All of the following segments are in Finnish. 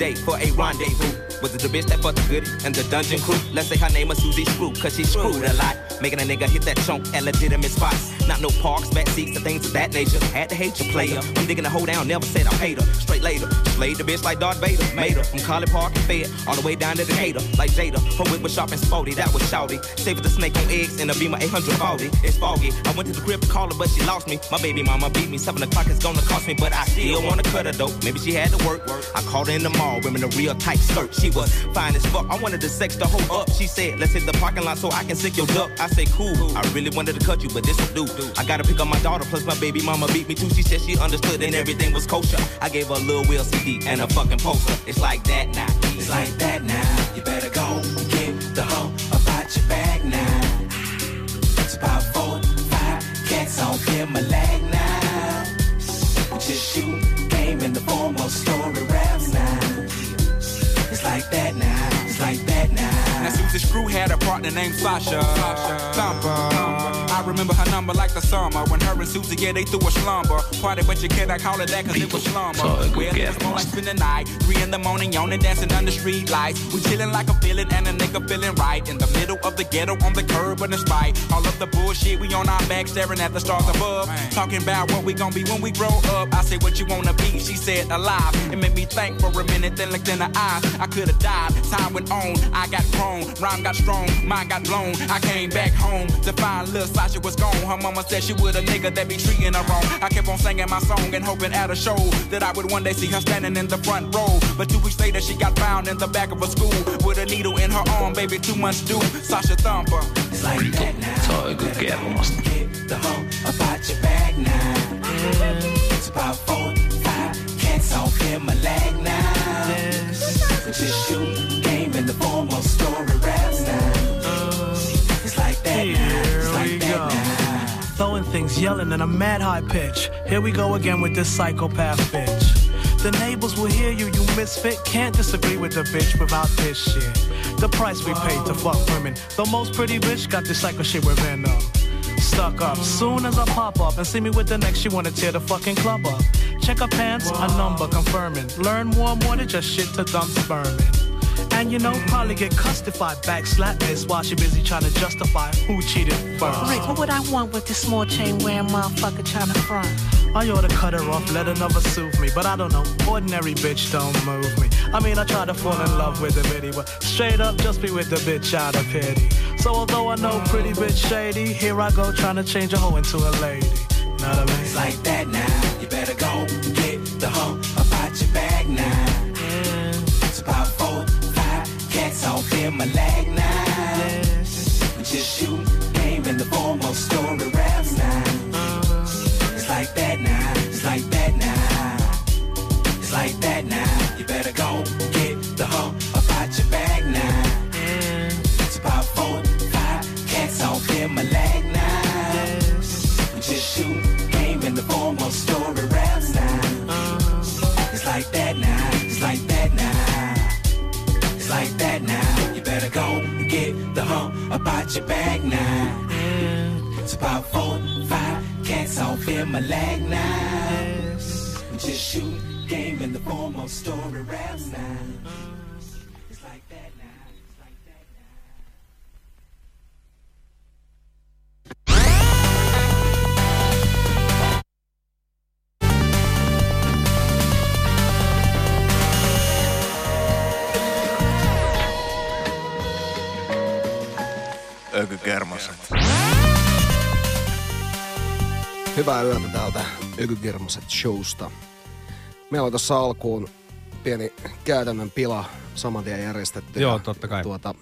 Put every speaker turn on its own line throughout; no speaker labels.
day for a rendezvous. Was it the bitch that fucked the goodie and the dungeon crew? Let's say her name was Susie Screw, cause she screwed a lot. Making a nigga hit that chunk at legitimate spots. Not no parks, back seats, and things of that nature. Had to hate your player. I'm digging the hoe down, never said I paid her. Straight later. Slayed the bitch like Darth Vader. Made her from College Park and Fed all the way down to Decatur. Like Jada. Her whip was sharp and sporty, that was shouty. Saved the snake on eggs in a Beamer 840. It's foggy. I went to the crib to call her, but she lost me. My baby mama beat me. Seven o'clock is gonna cost me, but I still wanna cut her though. Maybe she had to work. I called her in the mall, wearing a real tight skirt. She was fine as fuck. I wanted to sex the whole up. She said, let's hit the parking lot so I can sick your duck. I say, cool. I really wanted to cut you, but this will do. I gotta pick up my daughter, plus my baby mama beat me too. She said she understood and everything was kosher. I gave her a little Will CD and a fucking poster. It's like that now.
It's like that now. You better go get the hoe about your bag now. It's about four, five cats on him a lag now. Just shoot game in the form of story raps now. It's like that now. It's like that now.
Now Susie Screw had a partner named Sasha. Sasha. Thumper. I remember her number like the summer when her and Susie, yeah, they threw a slumber. Party, but you cannot call it that cause it was slumber. Well, it was more like spend the night. Three in the morning, yawning, dancing under street lights. We chilling like a villain and a nigga feeling right. In the middle of the ghetto on the curb, but in spite all of the bullshit, we on our back staring at the stars above. Talking about what we gonna be when we grow up. I say what you wanna be, she said alive. It made me think for a minute, then looked in her eyes. I could've died, time went on. I got grown, rhyme got strong, mind got blown. I came back home to find little Sasha was gone. Her mama said she would a nigga that be treating her wrong. I kept on singing my song and hoping at a show that I would one day see her standing in the front row. But two weeks later, she got found in the back of a school with a needle in her arm, baby, two months due. Sasha Thumper.
It's like that now.
Se on kyllä kermasta.
Get the hoe about your bag now. It's about four, five cats on him my leg now. Just shoot
Yelling in a mad high pitch. Here we go again with this psychopath bitch. The neighbors will hear you, you misfit. Can't disagree with the bitch without this shit. The price we paid to fuck women. The most pretty bitch got this psycho shit within her. Stuck up. Soon as I pop up and see me with the next, she wanna tear the fucking club up. Check her pants, a number confirming. Learn more, more than just shit to dump sperm in. And you know, probably get custified, backslap this while she busy trying to justify who cheated first.
Rick, what would I want with this small chain wearing motherfucker trying to front?
I ought to cut her off, let another soothe me. But I don't know, ordinary bitch don't move me. I mean, I try to fall in love with the bitty, but straight up just be with the bitch out of pity. So although I know pretty bitch shady, here I go trying to change a hoe into a lady. Know what I mean?
It's like that now. You better go him a lag now. Just shoot game in the form of story raps now. It's like that now. It's like that now. It's like that now. You better go get the hoe about your bag now. It's about four, five cats on him a
Ökykermaset.
Hyvää yötä täältä Ökykermaset showsta. Meillä on tuossa alkuun pieni käytännön pila saman tien järjestetty.
Joo,
ja
totta kai.
Tuota,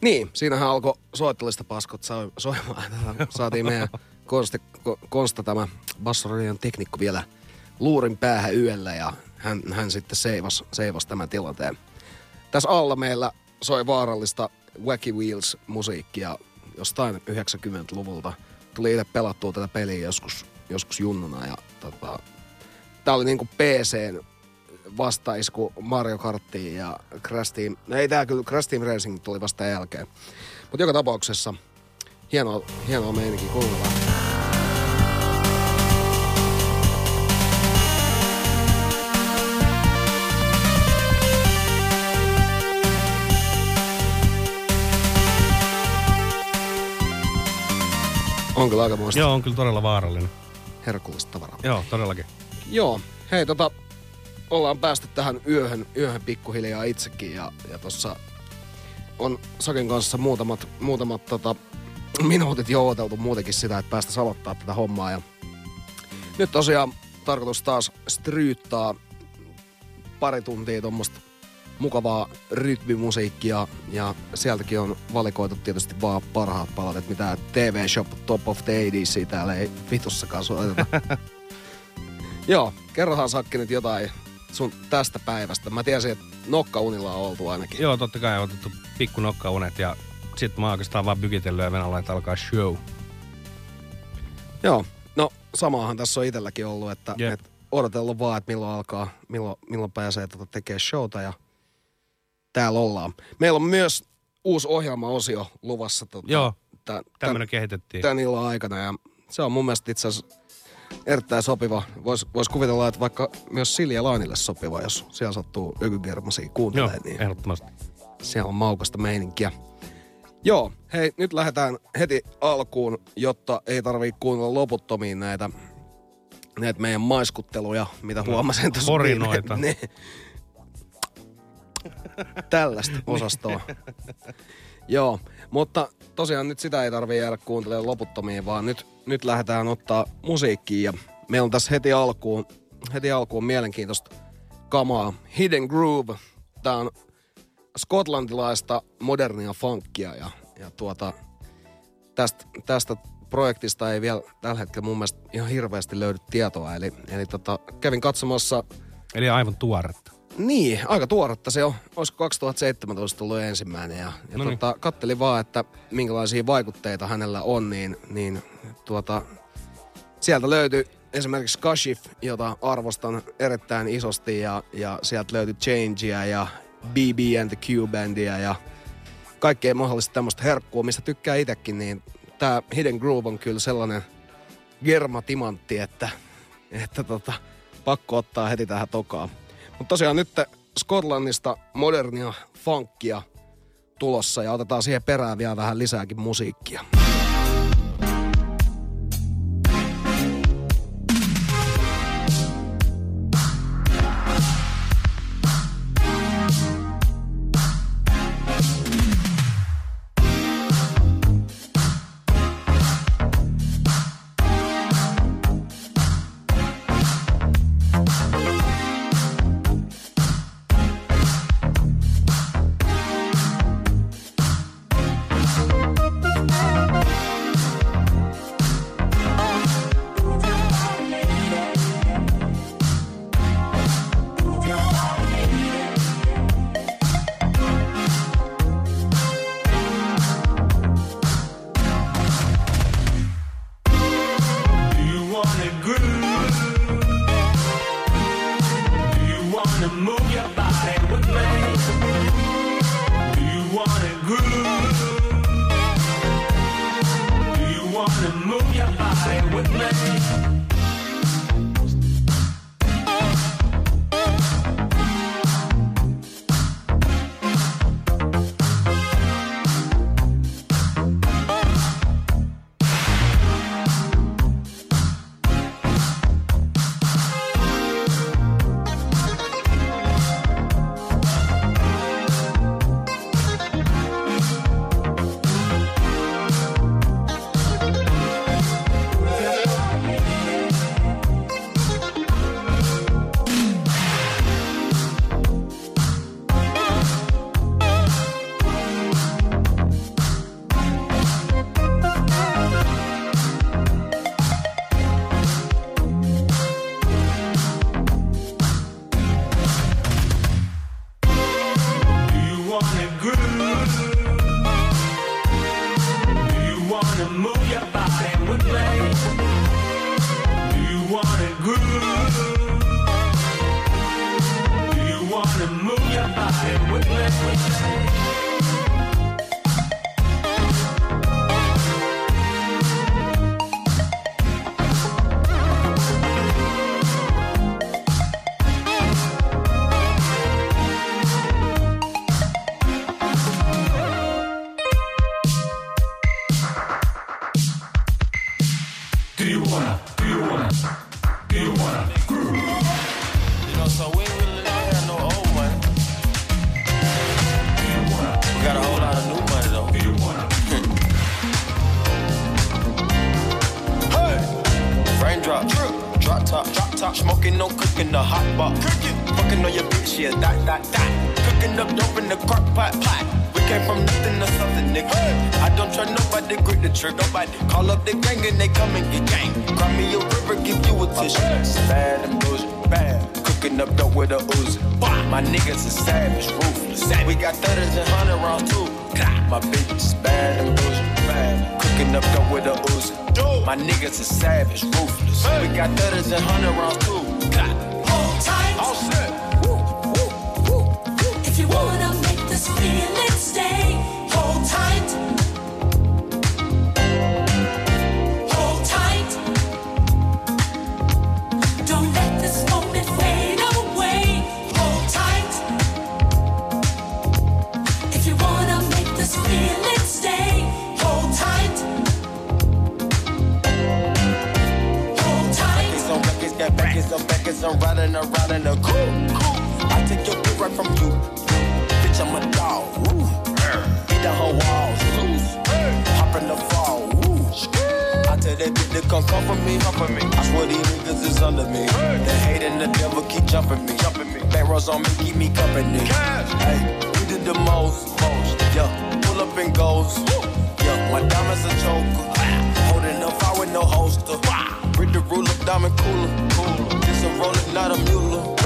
niin, siinähän alkoi soittelista paskot soi- soimaan. Saatiin meidän Konsta, Ko- Konsta tämä bassoradion teknikko vielä luurin päähän yöllä ja hän, hän sitten seivas, seivas tämän tilanteen. Tässä alla meillä soi vaarallista Wacky Wheels musiikkia jostain 90-luvulta. Tuli itse pelattua tätä peliä joskus, joskus junnuna ja tota, tää oli niinku PCn vastaisku Mario Karttiin ja Crash Team. No ei tää kyllä, Crash Team Racing tuli vasta jälkeen. Mutta joka tapauksessa hienoa, hienoa meininki, kuunnellaan. On kyllä aikamoista
Joo, on kyllä todella vaarallinen.
herkullista tavaraa.
Joo, todellakin.
Joo, hei tota, ollaan päästy tähän yöhön, yöhön pikkuhiljaa itsekin ja, ja tossa on Saken kanssa muutamat, muutamat tota, minuutit jo odoteltu muutenkin sitä, että päästä aloittaa tätä hommaa ja nyt tosiaan tarkoitus taas stryyttää pari tuntia tuommoista mukavaa rytmimusiikkia ja sieltäkin on valikoitu tietysti vaan parhaat palat, että mitä TV Shop Top of the 80 täällä ei vitussakaan soiteta. Joo, kerrohan Sakki nyt jotain sun tästä päivästä. Mä tiesin, että nokkaunilla on oltu ainakin.
Joo, totta kai on otettu pikku nokkaunet ja sitten mä oon oikeastaan vaan bykitellyt ja venällä, että alkaa show.
Joo, no samaahan tässä on itselläkin ollut, että
Jep.
et odotellut vaan, että milloin alkaa, milloin, milloin pääsee tota tekemään showta ja täällä ollaan. Meillä on myös uusi ohjelmaosio luvassa tota,
Joo,
tä,
tämmönen kehitettiin.
tämän illan aikana ja se on mun mielestä itse asiassa erittäin sopiva. Voisi vois kuvitella, että vaikka myös Silja Lainille sopiva, jos siellä sattuu ökygermasia
Joo,
kuuntelemaan, niin
ehdottomasti.
siellä on maukasta meininkiä. Joo, hei, nyt lähdetään heti alkuun, jotta ei tarvii kuunnella loputtomiin näitä, näitä meidän maiskutteluja, mitä huomasin tuossa.
porinoita.
Ne, tällaista osastoa. Joo, mutta tosiaan nyt sitä ei tarvii jäädä kuuntelemaan loputtomiin, vaan nyt, nyt lähdetään ottaa musiikkiin ja meillä on tässä heti alkuun, heti alkuun mielenkiintoista kamaa. Hidden Groove, tää on skotlantilaista modernia funkia ja, ja tuota, tästä, tästä projektista ei vielä tällä hetkellä mun mielestä ihan hirveästi löydy tietoa. Eli, eli tota, kävin katsomassa,
Eli aivan tuoretta.
Niin, aika tuoretta se on. Olisiko 2017 ollut ensimmäinen ja, ja
Noniin.
tota, kattelin vaan, että minkälaisia vaikutteita hänellä on, niin, niin tuota, sieltä löytyi esimerkiksi Kashif, jota arvostan erittäin isosti ja, ja sieltä löytyi Changea ja BB and the Q-bandia ja kaikkea mahdollista tämmöistä herkkua, mistä tykkää itsekin, niin tämä Hidden Groove on kyllä sellainen germatimantti, että, että tota, pakko ottaa heti tähän tokaan. Mutta tosiaan nyt Skotlannista modernia funkia tulossa ja otetaan siihen perään vielä vähän lisääkin musiikkia.
It's bad and bullshit, bad. Cooking up dope with a Uzi. My niggas is savage, ruthless. We got thudders and hundred rounds too. My bitch is bad and bullshit, bad. Cooking up dope with a Uzi. My niggas is savage, ruthless. We got thudders and hundred rounds too. I'm riding around in a cool. I take your bitch right from you. Bitch, I'm a dog. Woo. Beat down her walls. Loose. Hop in the fall. Woo. I tell that bitch to come come for me. Come for me. I swear these niggas is under me. The hate and the devil keep jumping me. Jumping me. Back rows on me, keep me company. Hey, we did the most. most. Yeah, pull up and goes. Yeah, my diamonds a choker. Holding up fire with no holster. Read the ruler, diamond cooler. cooler. A roller, not a mule.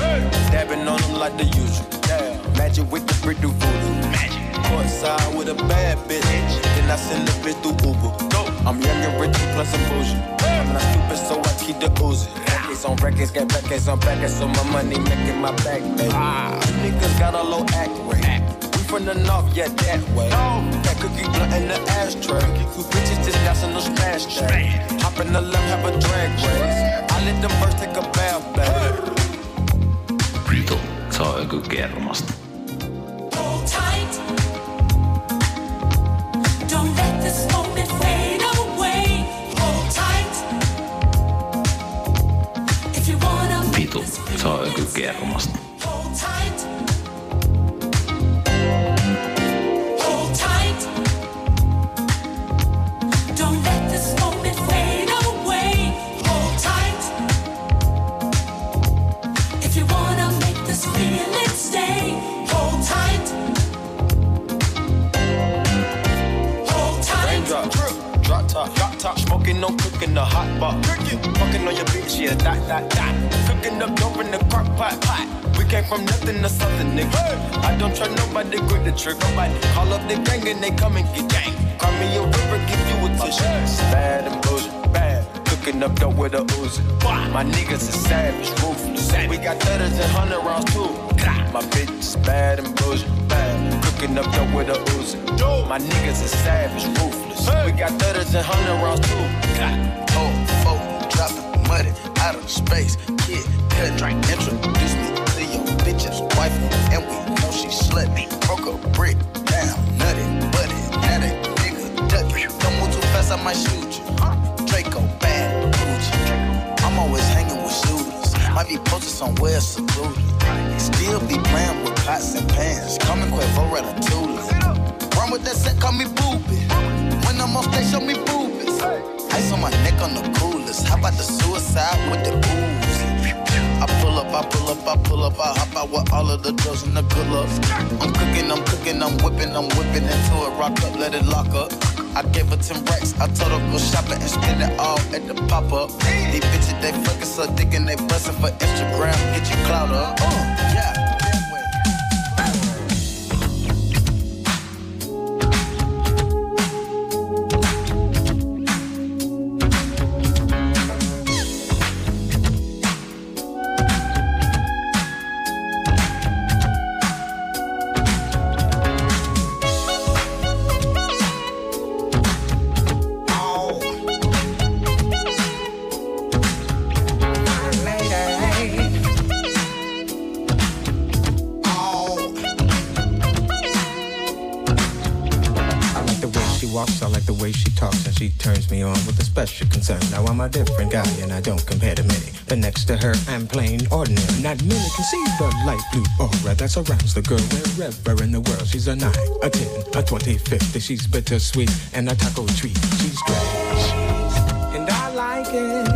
Dabbing on them like the usual. Yeah. Magic with the brick do voodoo. Magic. Courtside with a bad bitch. Then I send the bitch through Uber. I'm young and rich plus I'm bougie. I'm not stupid, so I keep the Uzi. Records on records, got records on records, so my money making my back, baby. You niggas got a low act rate. We from the north, yeah, that way. That cookie blunt in the ashtray. You bitches just no smash day. Hop in the left, have a drag race. I let them first take a bath, baby.
Ritu, se on joku kermasta.
Hold tight. Don't let this moment fade away. Hold tight. If you wanna make
Vitu,
this
se on joku kermasta.
Smoking, no cooking, the hot pot. Fucking on your bitch, yeah, that, that, that. Cooking up dope in the crock pot, pot. We came from nothing to something, nigga. I don't trust nobody, grip the trick, nobody. Call up the gang and they come and get gang. Cry me a river, give you a tissue. Bad and bullshit, bad. Cooking up dope with a Uzi. My niggas is savage, ruthless. We got thudders and hundred rounds too. My bitch is bad and bullshit, bad. Cooking up dope with a Uzi. My niggas is savage, ruthless. We got thudders and hundred rounds too.
Oh, oh, dropping money out of space. Kid, cut, drink, introduce me to your bitch's wife, and we know she slutty. Broke a brick down, nutty, buddy, nutty, nigga, ducky. Don't move too fast, I might shoot you. Draco, bad, Gucci. I'm always hanging with shooters. Might be posted somewhere secluded. Still be playing with pots and pans. Call me Quavo Ratatouille. Run with that set, call me booby. I'm on stage, show me boobies. Ice on my neck on the coolest. How about the suicide with the booze? I pull up, I pull up, I pull up, I hop out with all of the drugs and the good looks. I'm cooking, I'm cooking, I'm whipping, I'm whipping into it, rock up, let it lock up. I gave her 10 racks, I told her go shopping and spend it all at the pop up. These bitches, they fucking so dick and they bustin' for Instagram, get you clout up. Uh, yeah.
Her, I'm plain ordinary. Not many can see the light blue aura that surrounds the girl wherever in the world. She's a 9, a 10, a 20, 50. She's bittersweet and a taco treat. She's strange. And I like it.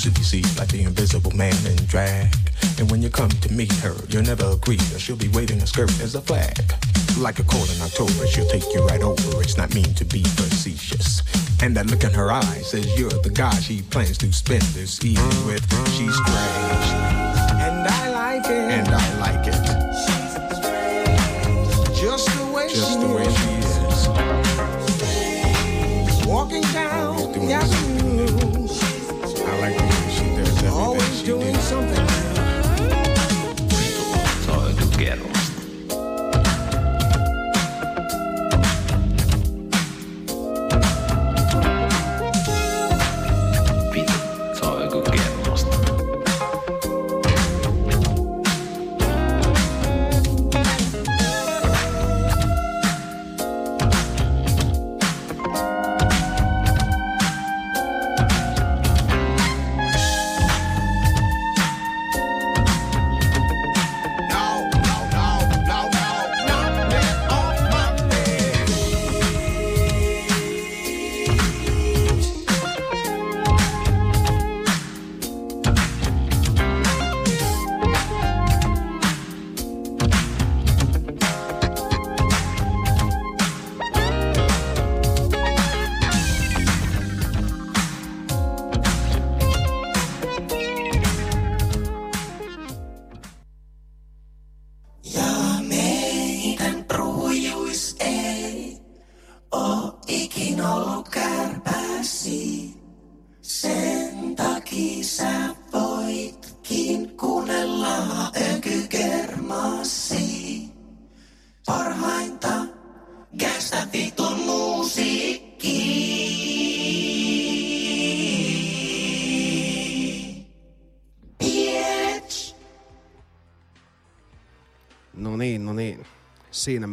Three, she's elusive, you see, like the invisible man in drag. And when you come to meet her, you'll never agree that she'll be waving a skirt as a flag. Like a cold in October, she'll take you right over. It's not mean to be facetious. And that look in her eyes says you're the guy she plans to spend this evening with. She's strange. And I like it. And I like it. Just the way Just she the way she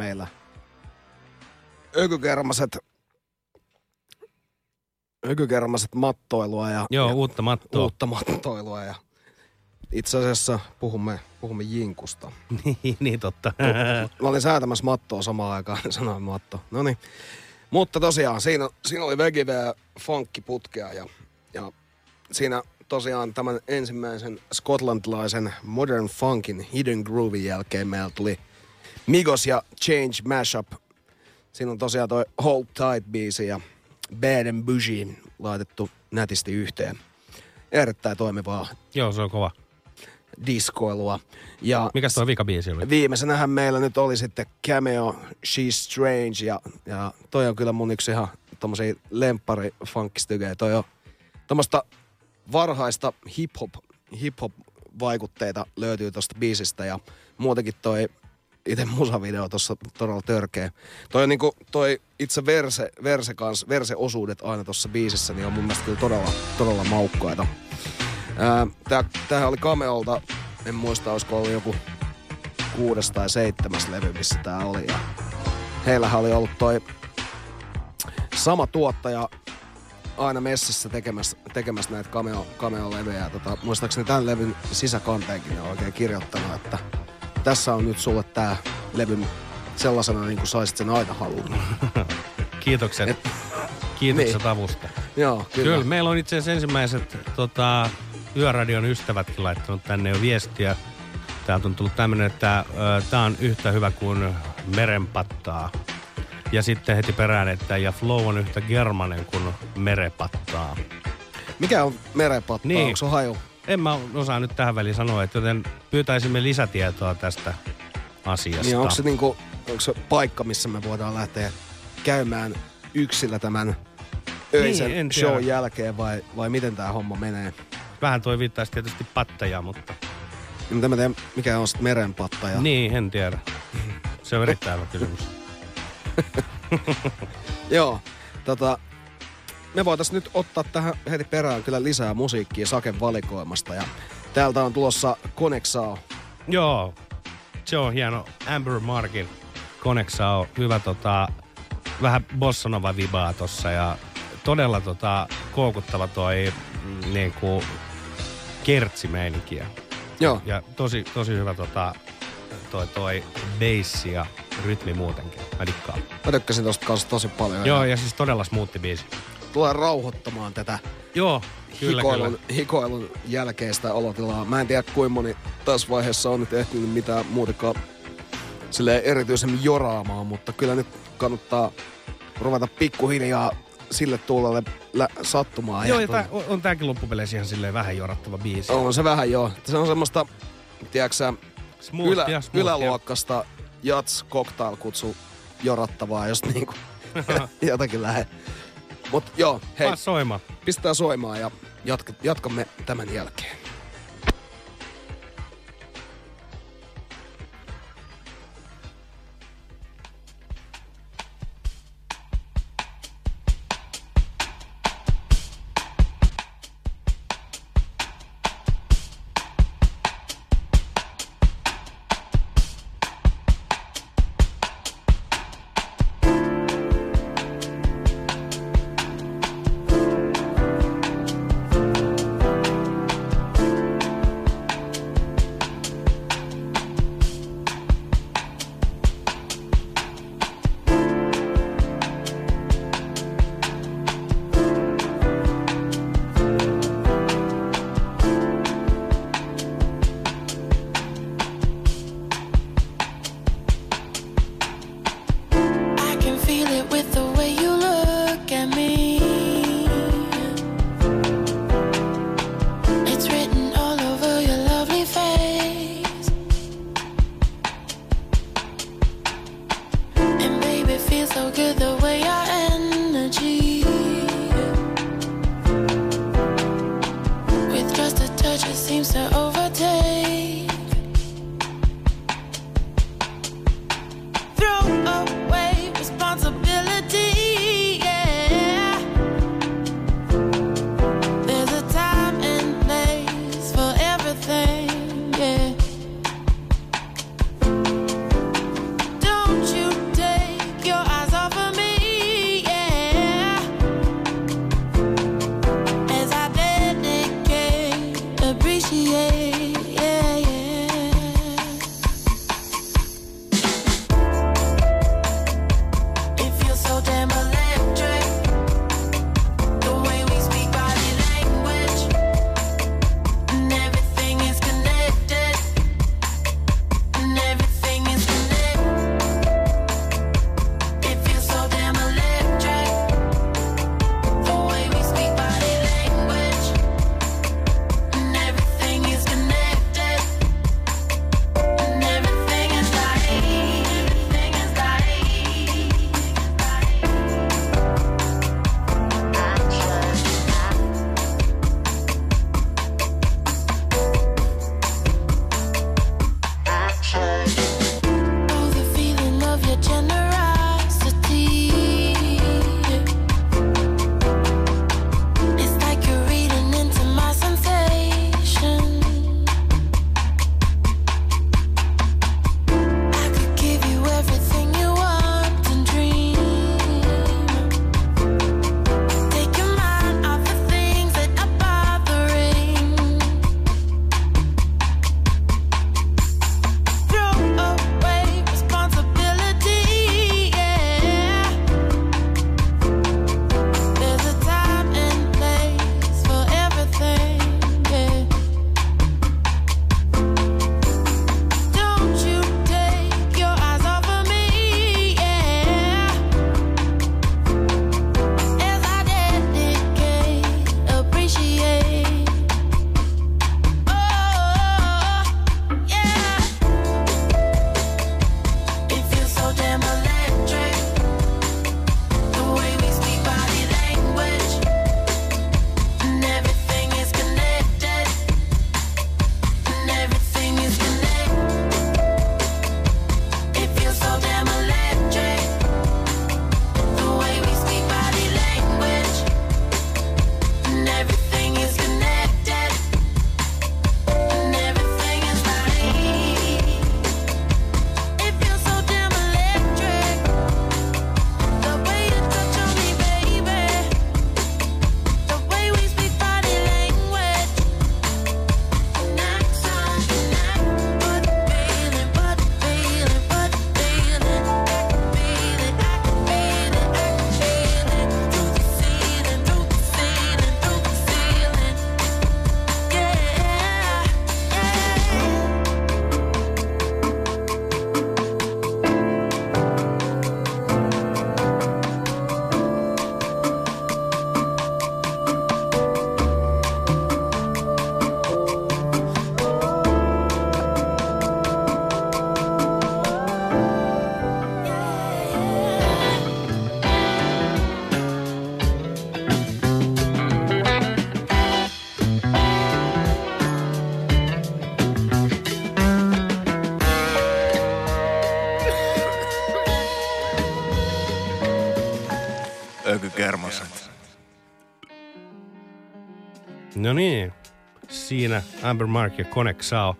meillä ökykermaset, ökykermaset mattoilua ja,
Joo,
ja
uutta mattoa.
uutta mattoilua ja itse asiassa puhumme, puhumme jinkusta.
niin, niin totta.
Mä olin säätämässä mattoa samaan aikaan, sanoin matto. No niin. Mutta tosiaan, siinä, siinä oli vegiveä funkkiputkea ja, ja siinä tosiaan tämän ensimmäisen skotlantilaisen Modern Funkin Hidden Groovin jälkeen meillä tuli Migos ja Change Mashup. Siinä on tosiaan toi Hold Tight-biisi ja Bad and Bougie laitettu nätisti yhteen. Erittäin toimivaa
Joo, se on kova.
diskoilua. Ja
Mikäs toi vika biisi oli?
Viimeisenähän meillä nyt oli sitten Cameo, She's Strange ja, ja toi on kyllä mun yksi ihan tommosia lemppari funkkistykejä. Toi on tommoista varhaista hip-hop, hip-hop vaikutteita löytyy tosta biisistä ja muutenkin toi itse musavideo tuossa todella törkeä. Toi, niinku, toi itse verse, verse kans, verse-osuudet aina tuossa biisissä, niin on mun mielestä kyllä todella, todella maukkaita. Ää, tää, oli Cameolta, en muista olisiko ollut joku kuudes tai seitsemäs levy, missä tää oli. Ja heillähän oli ollut toi sama tuottaja aina messissä tekemässä, tekemässä näitä cameo. Ja tota, muistaakseni tämän levyn sisäkanteenkin on oikein kirjoittanut, että tässä on nyt sulle tää levy sellaisena, niin kuin saisit sen aina halunnut.
Kiitokset.
Et-
Kiitokset
Niin.
avusta.
Joo, kyllä.
Kyllä, meillä on itse asiassa ensimmäiset tota, Yöradion ystävätkin laittanut tänne jo viestiä. Täältä on tullut tämmönen, että tämä on yhtä hyvä kuin merenpattaa. Ja sitten heti perään, että ja flow on yhtä germanen kuin merepattaa.
Mikä on merepattaa?
Niin.
Onko se haju?
En mä osaa nyt tähän väliin sanoa, että joten pyytäisimme lisätietoa tästä asiasta.
Niin onko se, niinku, onko se paikka, missä me voidaan lähteä käymään yksillä tämän öisen
Niin,
show jälkeen vai, vai miten tämä homma menee?
Vähän toi viittaisi tietysti pattajaa, mutta...
Niin, mutta en mä tiedä, mikä on sitten merenpattaja.
Niin, en tiedä. Se on erittäin hyvä kysymys.
Joo, tota, me voitaisiin nyt ottaa tähän heti perään kyllä lisää musiikkia Saken valikoimasta. Ja täältä on tulossa Konexao.
Joo, se on hieno. Amber Markin Koneksa on hyvä tota, vähän bossanova vibaa tossa ja todella tota, koukuttava toi mm, niinku kertsimeininkiä.
Joo.
Ja tosi, tosi hyvä tota, toi, toi bass ja rytmi muutenkin. Mä dikkaan.
Mä tykkäsin tosta kanssa tosi paljon.
Joo, ja siis todella smoothi biisi.
Tulee rauhoittamaan tätä
Joo, kyllä,
hikoilun,
kyllä.
hikoilun jälkeistä olotilaa. Mä en tiedä kuinka moni tässä vaiheessa on nyt ehtinyt mitään muutakaan silleen erityisemmin joraamaan, mutta kyllä nyt kannattaa ruveta pikkuhiljaa sille tuulalle lä- sattumaan.
Joo, ja tää, on, on tääkin loppupeleissä ihan silleen vähän jorattava biisi.
On se vähän joo. Se on semmoista, tiedätkö sä,
Smoothia,
ylä,
smoothia.
yläluokkasta jats cocktail kutsu jorattavaa, jos niinku jotakin lähe. Mut joo, hei,
Paa soimaan.
pistää soimaan ja jatka, jatkamme tämän jälkeen.
No niin, siinä Amber Mark ja Connect Sao.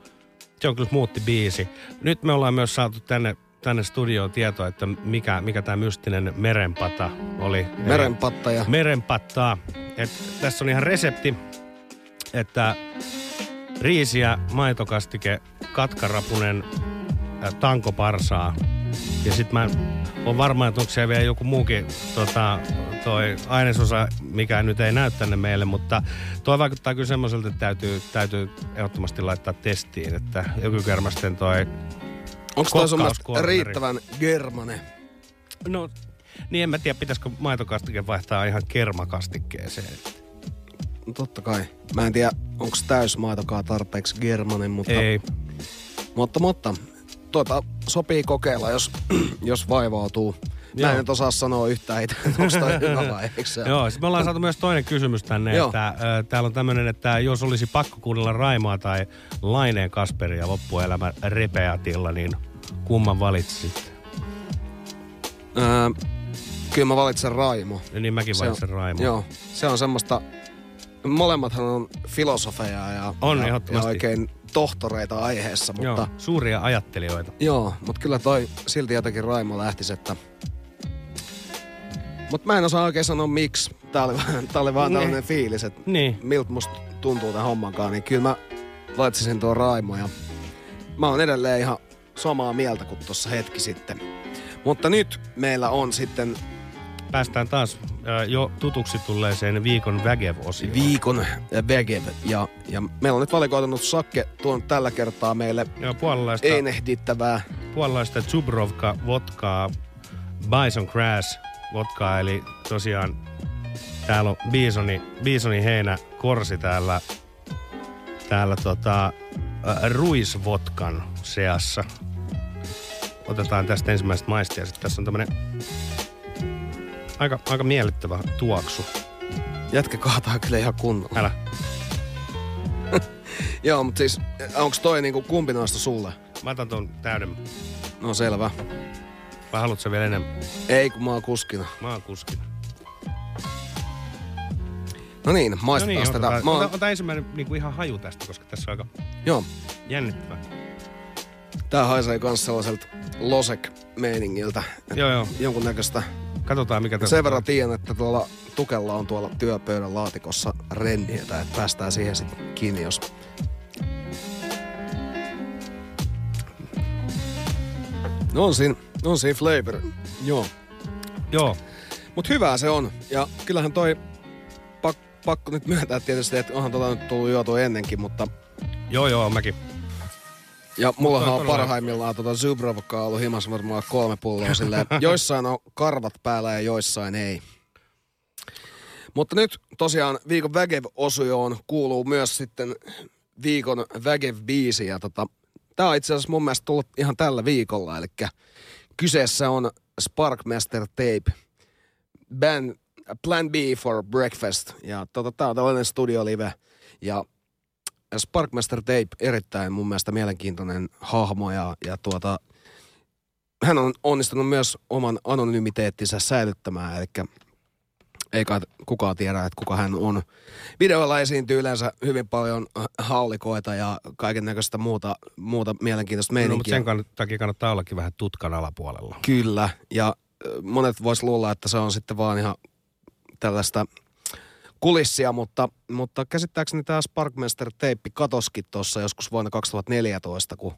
Se on kyllä muutti biisi. Nyt me ollaan myös saatu tänne, tänne studioon tietoa, että mikä, mikä tämä mystinen merenpata oli.
Merenpattaja.
Merenpattaa. Et tässä on ihan resepti, että riisiä, maitokastike, katkarapunen, äh, tankoparsaa. Ja sit mä on varma, että onko siellä vielä joku muukin tota, toi ainesosa, mikä nyt ei näy tänne meille, mutta toi vaikuttaa kyllä semmoiselta, että täytyy, täytyy ehdottomasti laittaa testiin, että joku kermasten toi
Onko toi sun riittävän germane?
No, niin en mä tiedä, pitäisikö maitokastike vaihtaa ihan kermakastikkeeseen.
No totta kai. Mä en tiedä, onko täysmaitokaa tarpeeksi germanen, mutta...
Ei.
Mutta, mutta tuota sopii kokeilla, jos, jos vaivautuu. Mä
Joo.
nyt osaa sanoa yhtään itse, onko toi hyvä vai eikö se
Joo, sit me ollaan saatu myös toinen kysymys tänne, että äh, täällä on tämmönen, että jos olisi pakko kuunnella Raimaa tai Laineen Kasperia loppuelämä repeatilla, niin kumman valitsit?
Öö, kyllä mä valitsen Raimo.
Ja niin mäkin
Se on-
valitsen Raimo.
Joo, se on semmoista... Molemmathan on filosofeja ja,
On,
ja, ja oikein tohtoreita aiheessa, mutta...
Joo, suuria ajattelijoita.
Joo, mutta kyllä toi silti jotenkin Raimo lähtisi, että... Mutta mä en osaa oikein sanoa miksi. Tää oli, tää oli vaan
Niin.
tällainen fiilis, että
niin.
miltä musta tuntuu tämän hommankaan. Niin kyllä mä laitsisin tuon Raimo ja mä oon edelleen ihan samaa mieltä kuin tuossa hetki sitten. Mutta nyt meillä on sitten
Päästään taas jo tutuksi tulleeseen viikon Vägev-osioon.
viikon Vegev. Ja, ja meillä on nyt valikoitunut Sakke tuon tällä kertaa meille
Joo, puolalaista,
einehdittävää.
puolalaista Zubrovka vodkaa, Bison Grass vodkaa, eli tosiaan täällä on Bisoni, Bisoni heinä korsi täällä, täällä tota, äh, ruisvodkan seassa. Otetaan tästä ensimmäisestä maistia. Sitten tässä on tämmönen aika, aika miellyttävä tuoksu.
Jätkä kaataa kyllä ihan kunnolla.
Älä.
Joo, mutta siis onko toi niinku kumpi noista sulle?
Mä otan ton täyden.
No selvä.
Vai haluatko sä vielä enemmän?
Ei, kun mä oon kuskina.
Mä oon kuskina.
No niin, maistetaan
no niin,
tätä.
otetaan,
Mä oon,
ota, ota ensimmäinen niin kuin ihan haju tästä, koska tässä on aika
joo,
jännittävä.
tää haisee kans sellaiselta losek-meiningiltä.
Joo, joo.
Jonkunnäköistä.
Katsotaan mikä tässä
Sen verran tiedän, että tuolla Tukella on tuolla työpöydän laatikossa renniötä, että päästään siihen sitten kiinni, jos... No on siinä, on siinä flavor. Joo.
Joo.
Mut hyvää se on. Ja kyllähän toi, pak, pakko nyt myöntää tietysti, että onhan tota nyt tullut juotua ennenkin, mutta...
Joo, joo, mäkin.
Ja mullahan on parhaimmillaan tota Zubrovkaa ollut himas varmaan kolme pulloa silleen. Joissain on karvat päällä ja joissain ei. Mutta nyt tosiaan viikon Vägev-osioon kuuluu myös sitten viikon Vägev-biisi. Ja tota, tää on itse asiassa mun mielestä tullut ihan tällä viikolla. Eli kyseessä on Sparkmaster Tape. Band Plan B for Breakfast. Ja tota, tää on tällainen studiolive. Ja Sparkmaster Tape erittäin mun mielestä mielenkiintoinen hahmo ja, ja tuota, hän on onnistunut myös oman anonymiteettinsä säilyttämään, eli ei kai kukaan tiedä, että kuka hän on. Videoilla esiintyy yleensä hyvin paljon haulikoita ja kaiken näköistä muuta, muuta mielenkiintoista
No, mutta
meininkiä.
sen kann- takia kannattaa ollakin vähän tutkan alapuolella.
Kyllä, ja monet vois luulla, että se on sitten vaan ihan tällaista kulissia, mutta, mutta käsittääkseni tämä Sparkmaster teippi katoskin tuossa joskus vuonna 2014, kun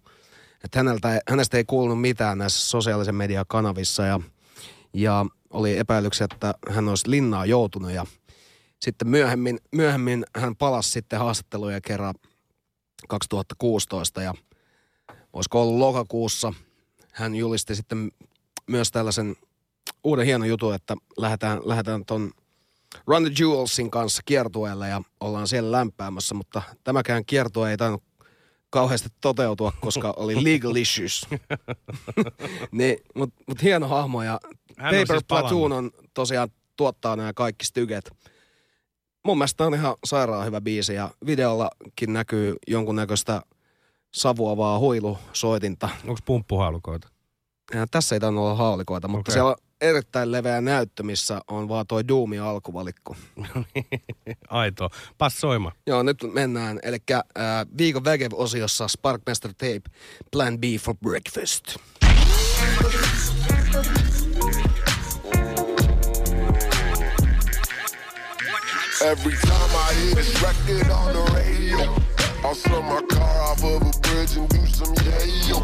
että häneltä, hänestä ei kuulunut mitään näissä sosiaalisen median kanavissa ja, ja oli epäilyksiä, että hän olisi linnaa joutunut ja sitten myöhemmin, myöhemmin hän palasi sitten haastatteluja kerran 2016 ja olisiko ollut lokakuussa, hän julisti sitten myös tällaisen uuden hienon jutun, että lähdetään, lähdetään ton Run the Jewelsin kanssa kiertueelle ja ollaan siellä lämpäämässä, mutta tämäkään kiertue ei tainnut kauheasti toteutua, koska oli legal issues. niin, mutta mut hieno hahmo ja
Hän on
Paper
siis
Platoon on tosiaan tuottaa nämä kaikki styget. Mun mielestä on ihan sairaan hyvä biisi ja videollakin näkyy jonkunnäköistä savuavaa huilusoitinta.
Onko pumppuhaalukoita?
Ja tässä ei tainnut olla haulikoita, mutta
Okei.
siellä erittäin leveä näyttö, missä on vaan toi Doomi alkuvalikko.
Aito. Passoima.
Joo, nyt mennään. Eli äh, viikon Vägev-osiossa Sparkmaster Tape, Plan B for Breakfast.
Every time I hear this record on the radio, I'll slam my car off of a bridge and do some yayo.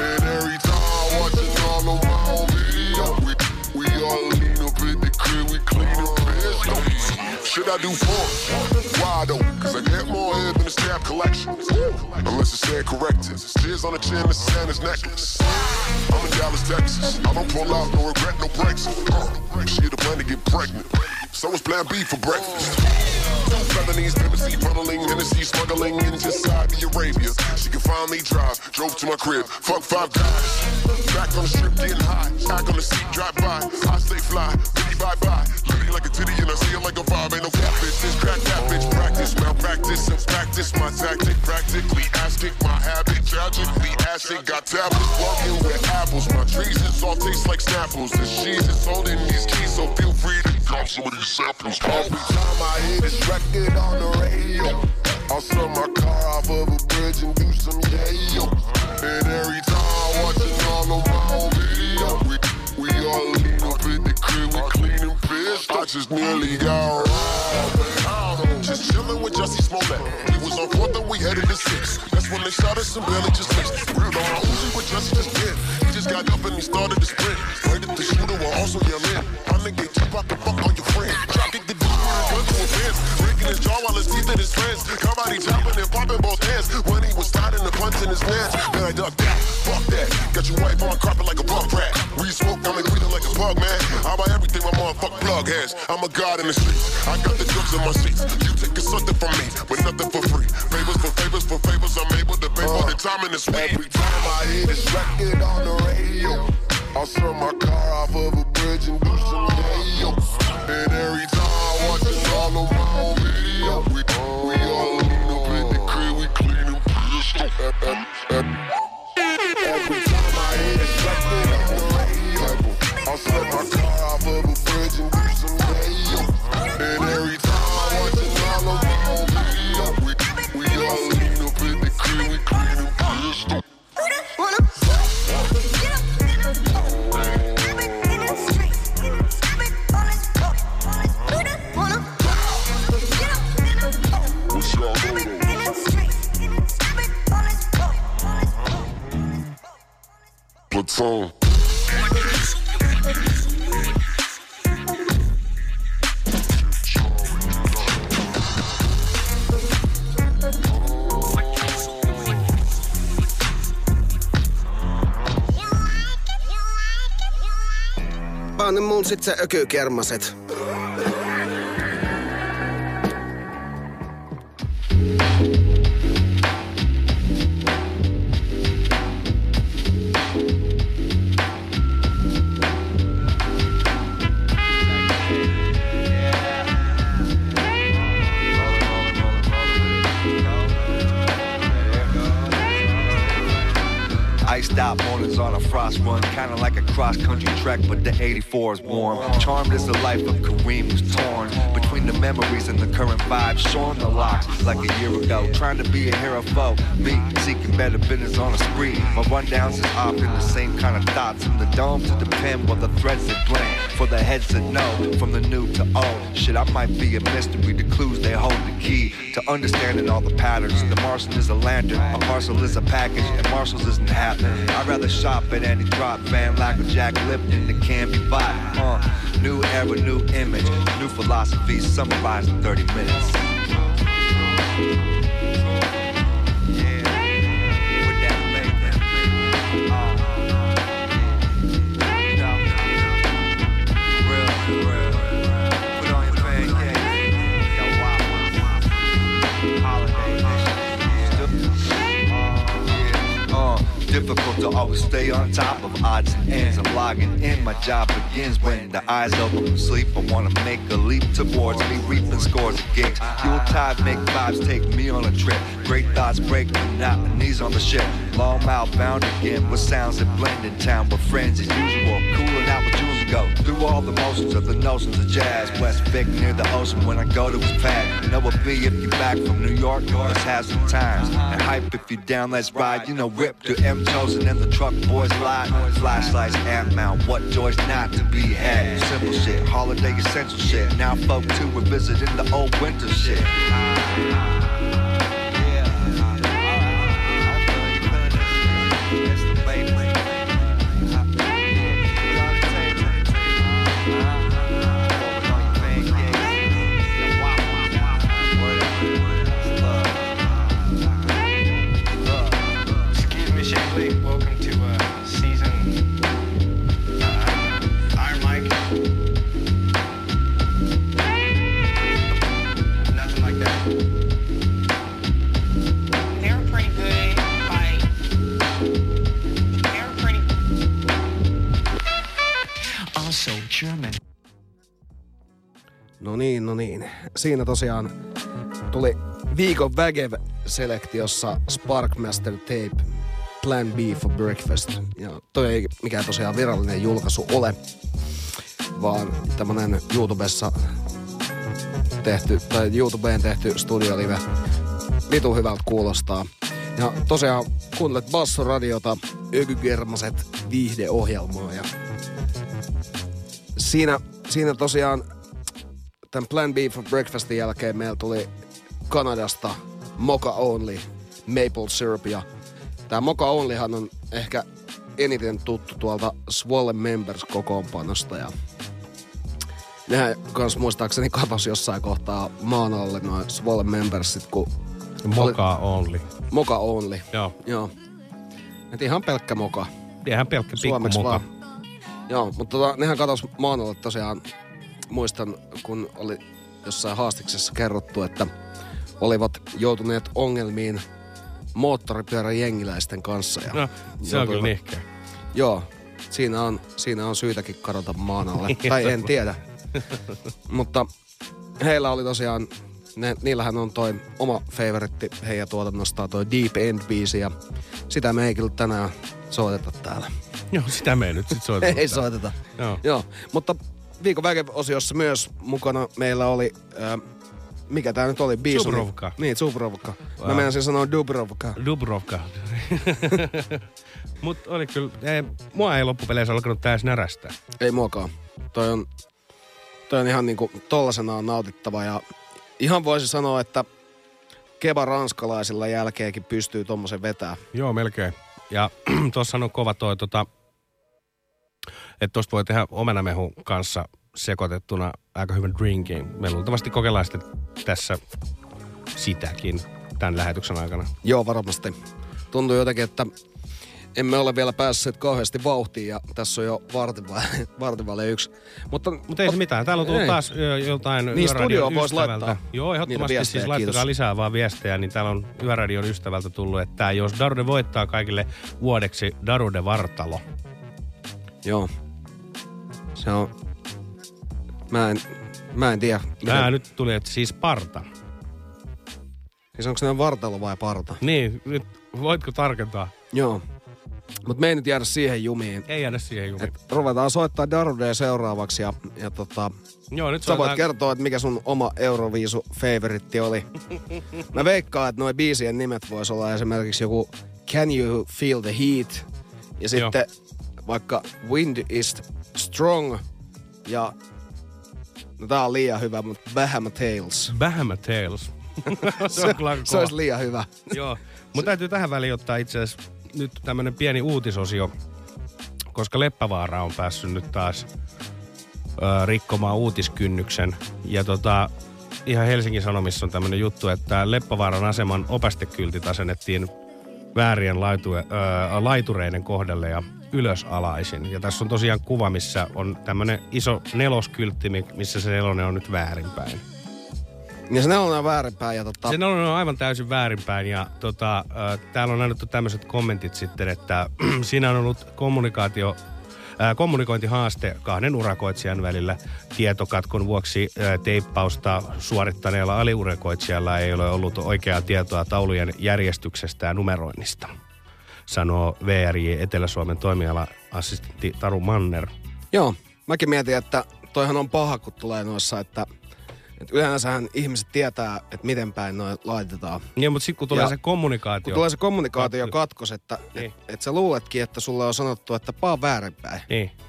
And every time I watch it all on my own video, we, we all lean up in the crib, we clean up. Should I do four? Why though? Cause I get more head than the snap collection. Unless it's said corrected. Tears on the chin, is Santa's necklace. I'm in Dallas, Texas. I don't pull out, no regret, no breaks. She had a plan to get pregnant. So it's plan B for breakfast. Two felonies, Tennessee, funneling, Hennessy, smuggling into Saudi Arabia. She can finally drive, drove to my crib, fuck five guys. Back on the strip, getting high, back on the seat, drive by. I stay fly, bye bye. Litty like a titty, and I see it like a vibe. Ain't no catfish, this crack that bitch. Practice, malpractice, and practice my tactic. Practically astic, my habit. Tragically acid, got tablets, walking with apples. My trees is all taste like snapples. The cheese is holding these keys, so feel free to drop some of these samples. Every time I hear this record on the radio, I'll sell my car off of a bridge and do some yayo. And every time I watch it all on my own video, we, we all lean up in the crib, we and pissed. I just nearly got robbed. Just chillin' with Jussie Smollett. We was on fourth and we headed to six. That's when they shot us and barely just missed. Real on my Uzi with Jussie just did. He just got up and he started to sprint. Right at the shooter while also yelling. My nigga, jump out the fuck on your friend. Fence. Breaking his jaw while his teeth in his friends. Somebody chopping and popping both hands. When he was punch in his. Then I ducked that. Fuck that. Got your wife on carpet like a rat. We smoke, I'm like a bug, man. I buy everything my motherfucking plug has. I'm a god in the streets. I got the drugs in my seats. You taking something from me, but nothing for free. Favors for favors for favors. I'm able to pay for the time. Every time I hear this record on the radio, I'll sell my car off of a bridge and do some yayo. And every time I watch it all own video, we, we all lean up in the crib, we clean and. Every time I hear this record on the radio, sell my car off of a bridge and do some yayo. Platoon.
Pane mun sit se ökykermaset.
Iced out mornings on a frost run, kinda like a cross country trek, but the 84 is warm. Charmed is the life of Kareem who's torn between the memories and the current vibes. Showing the locks like a year ago, trying to be a hero foe. Me seeking better business on a spree. My rundowns is often the same kind of thoughts from the dome to the pen, while the threads that blend. For the heads that know, from the new to old. Shit, I might be a mystery. The clues they hold the key to understanding all the patterns. The Martian is a lantern, a parcel is a package, and Marshall's isn't happening. I'd rather shop at any drop van like a Jack Lipton that can be bought. Uh, new era, new image, new philosophy summarized in 30 minutes. Uh, Difficult to always stay on top of odds and ends. I'm logging in, my job begins when the eyes open from sleep. I wanna make a leap towards me, reaping scores of gigs. Yuletide make vibes take me on a trip. Great thoughts break monotonies on the ship. Long mile bound again with sounds that blend in town with friends as usual. Cooling out with go through all the motions of the notions of jazz. West Vic near the ocean when I go to his pad. Know a B if you back from New York, let's have some times. And hype if you down, let's ride. You know, rip to M chosen in the truck boys lot. Flashlights, amp mount, what joys not to be had. Simple shit, holiday essential shit. Now folk too are visiting the old winter shit.
No niin, no niin. Siinä tosiaan tuli viikon Vägev-selektiossa Sparkmaster Tape Plan B for Breakfast. Ja toi ei mikään tosiaan virallinen julkaisu ole, vaan tämmönen YouTubessa tehty, tai YouTubeen tehty studiolive. Vitu hyvältä kuulostaa. Ja tosiaan kuuntelet Bassoradiota, Ökygermaset viihdeohjelmaa ja siinä, siinä tosiaan tämän Plan B for Breakfastin jälkeen meillä tuli Kanadasta Mocha Only Maple Syrup. Ja tämä Mocha Onlyhan on ehkä eniten tuttu tuolta Swollen Members kokoonpanosta. Ja nehän kans muistaakseni katos jossain kohtaa maan alle noin Swollen Membersit, kun...
Mocha Only.
Mocha Only.
Joo.
Joo. Et ihan pelkkä moka.
Ihan pelkkä pikku
Suomeksi
moka.
vaan. Joo, mutta tota, nehän katos maan alle tosiaan. Muistan, kun oli jossain haastiksessa kerrottu, että olivat joutuneet ongelmiin moottoripyöräjengiläisten kanssa. Ja
No, se on kyllä nihkeä.
Joo, siinä on, siinä on syytäkin kadota maan alle. tai en tiedä. Mutta heillä oli tosiaan, ne, niillähän on toi oma favoritti heidän tuotannostaan, toi Deep End-biisi. Ja sitä me ei kyllä tänään soiteta täällä.
Joo, sitä me ei nyt sit soiteta.
Ei soiteta.
Joo.
Joo, mutta viikon väkev-osiossa myös mukana meillä oli, äh, mikä tää nyt oli? Biisi oli-
Dubrovka.
Niin, Dubrovka. Mä
Wow.
menisin sanoa Dubrovka.
Dubrovka. Mut oli kyllä, ei, mua ei loppupeleissä alkanut täys närästää.
Ei muokaan. Toi on, toi on ihan niinku tollasenaan nautittava ja ihan voisi sanoa, että Keba ranskalaisilla jälkeenkin pystyy tommosen vetää.
Joo, melkein. Ja tuossa on kova toi, tota, että tosta voi tehdä omenamehun kanssa sekoitettuna aika hyvän drinkin. Me luultavasti kokeillaan sitten tässä sitäkin tämän lähetyksen aikana.
Joo, varmasti. Tuntuu jotenkin, että emme ole vielä päässeet kauheasti vauhtiin ja tässä on jo vaille yksi. Mutta,
Mutta ei se mitään. Täällä on tullut
Ei.
taas joltain
Niin,
Yöradion
studioon vois
ystävältä.
laittaa
Joo, ehdottomasti
viestejä,
siis laittakaa
kiitos.
lisää vaan viestejä, niin täällä on Yöradion ystävältä tullut, että jos Darude voittaa kaikille vuodeksi Darude Vartalo.
Joo. Se on... Mä en, mä en tiedä.
Tää nyt tuli, että siis parta.
Siis onko ne vartalo vai parta?
Niin, nyt voitko tarkentaa?
Joo. Mutta me ei nyt jäädä siihen jumiin.
Ei jäädä siihen jumiin.
Et ruvetaan soittaa Darudea seuraavaksi ja, ja tota,
Joo, nyt
sä voit kertoa, että mikä sun oma Euroviisu favoritti oli. Mä veikkaan, että noin biisien nimet vois olla esimerkiksi joku Can You Feel the Heat ja sitten vaikka Wind is Strong ja no tää on liian hyvä, mutta Bahama Tales.
Bahama Tales.
se,
on
se
kova.
olisi liian hyvä.
Joo, mutta täytyy tähän väliin ottaa itse asiassa nyt tämmönen pieni uutisosio, koska Leppävaara on päässyt nyt taas ö, rikkomaan uutiskynnyksen. Ja tota, ihan Helsingin Sanomissa on tämmönen juttu, että Leppävaaran aseman opastekyltit asennettiin väärien laitu, ö, laitureiden kohdalle ja ylösalaisin. Ja tässä on tosiaan kuva, missä on tämmönen iso neloskyltti, mi- missä se nelonen on nyt väärinpäin.
Ja se nelonen on väärinpäin ja tota...
Se nelonen on aivan täysin väärinpäin ja tota, äh, täällä on annettu tämmöiset kommentit sitten, että siinä on ollut kommunikaatio, äh, kommunikointihaaste kahden urakoitsijan välillä. Tietokatkon vuoksi äh, teippausta suorittaneella aliurakoitsijalla ei ole ollut oikeaa tietoa taulujen järjestyksestä ja numeroinnista, sanoo VRJ Etelä-Suomen toimiala-assistentti Taru Manner.
Joo, mäkin mietin, että toihan on paha, kun tulee noissa, että, että yleensähän ihmiset tietää, että miten päin noin laitetaan.
Niin, mutta sitten kun tulee
Ja
se kommunikaatio.
Kun tulee se kommunikaatio
Katkos.
katkos, että
Niin.
et, et sä luuletkin, että sulle on sanottu, että paa väärinpäin.
Niin.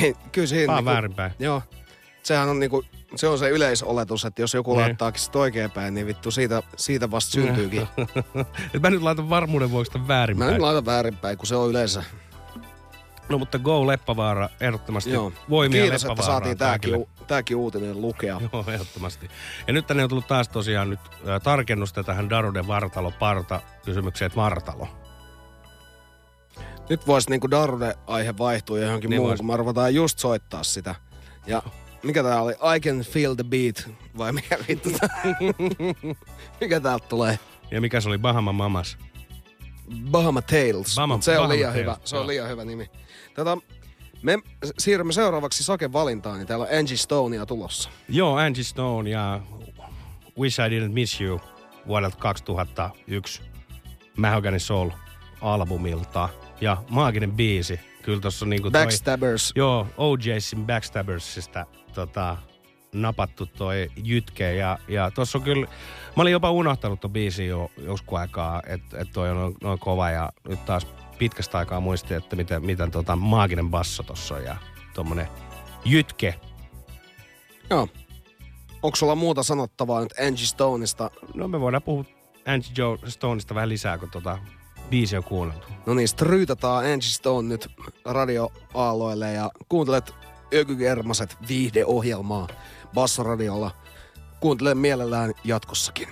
Niin, kyllä siinä...
Paa
niinku-
väärinpäin.
Joo. Sehän on niinku, se on se yleisoletus, että jos joku
Niin.
laittaakin sit oikeinpäin, niin vittu siitä, siitä vasta syntyykin.
Et mä nyt laitan varmuuden vuoksi tämän
Mä
väärinpäin.
nyt laitan väärinpäin, kun se on yleensä.
No mutta Go Leppävaara, ehdottomasti
Joo.
voimia
Kiitos, että saatiin tääkin, tääkin uutinen lukea.
Joo, ehdottomasti. Ja nyt tänne on tullut taas tosiaan nyt tarkennusta tähän Darude Vartalo Parta kysymykseen, että Vartalo.
Nyt voisi niinku Darude-aihe vaihtua johonkin
Niin
muuhun,
vois.
kun me ruvetaan just soittaa sitä. Ja mikä tää oli? I can feel the beat. Vai mikä vittu mikä täältä tulee?
Ja mikä se oli Bahama Mamas?
Bahama Tales.
Bahama-
se on
Bahama
liian
Tales,
hyvä. Se on liian hyvä nimi. Tätä, me siirrymme seuraavaksi Saken valintaan, niin täällä on Angie Stonea tulossa.
Joo, Angie Stone ja Wish I Didn't Miss You vuodelta 2001 Mahogany Soul-albumilta. Ja maaginen biisi. Kyllä tossa on niinku toi...
Backstabbers.
Joo, OJsin Backstabbersista tota, napattu toi jytke. Ja, ja tossa on kyllä... Mä olin jopa unohtanut ton biisin jo joskus aikaa, että et toi on noin, noin kova. Ja nyt taas pitkästä aikaa muistin, että miten, miten tota maaginen basso tossa on ja tommonen jytke.
Joo. Onko sulla muuta sanottavaa nyt Angie Stoneista?
No me voidaan puhua Angie Joe Stoneista vähän lisää, kun tota biisi on kuunneltu.
No niin, stryytataan Angie Stone nyt radioaaloille ja kuuntelet Ökygermaset viihdeohjelmaa Bassoradiolla. Kuuntele mielellään jatkossakin.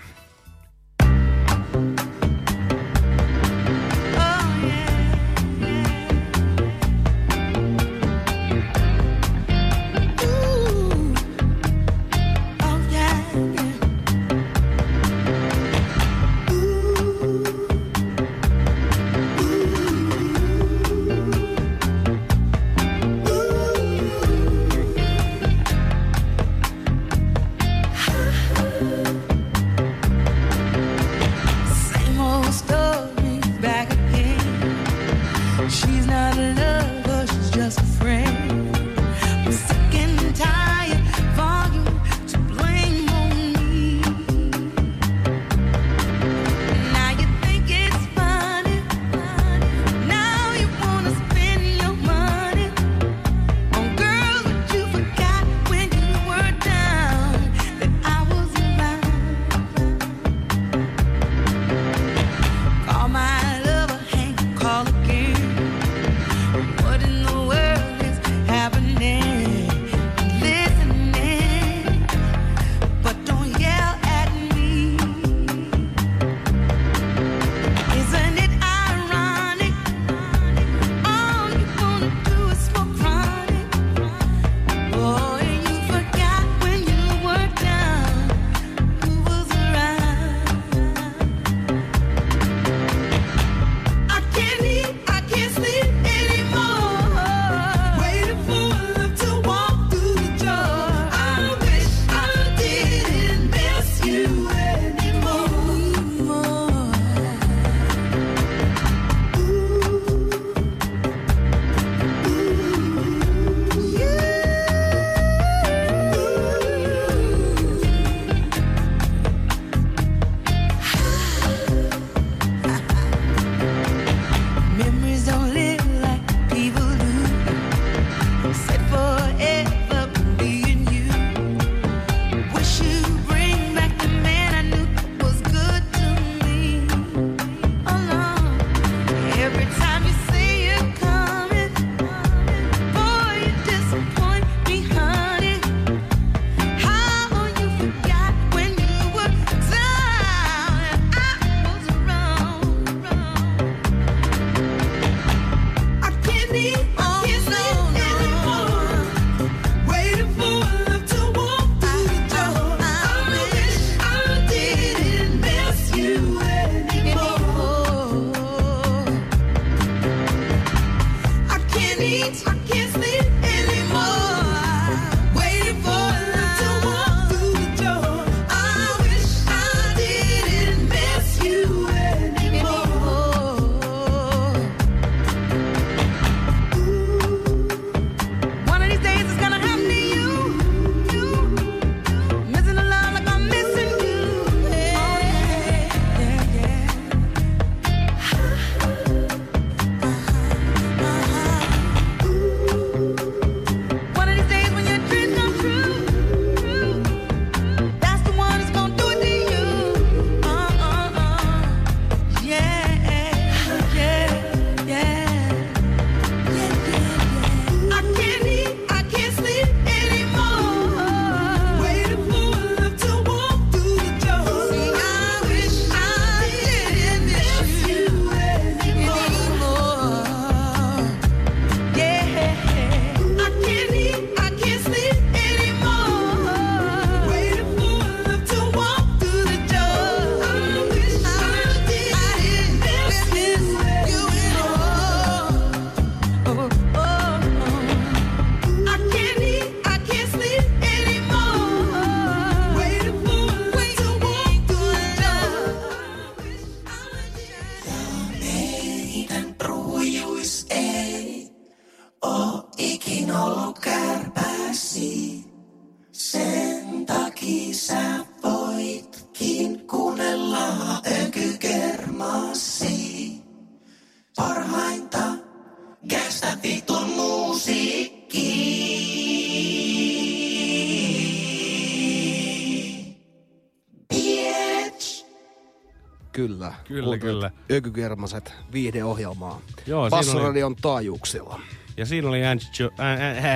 Kyllä.
Kyllä,
Kuuntelet
kyllä.
Ökykermaset viihdeohjelmaa.
Joo,
Bassoradion taajuuksilla.
Ja siinä oli Angie,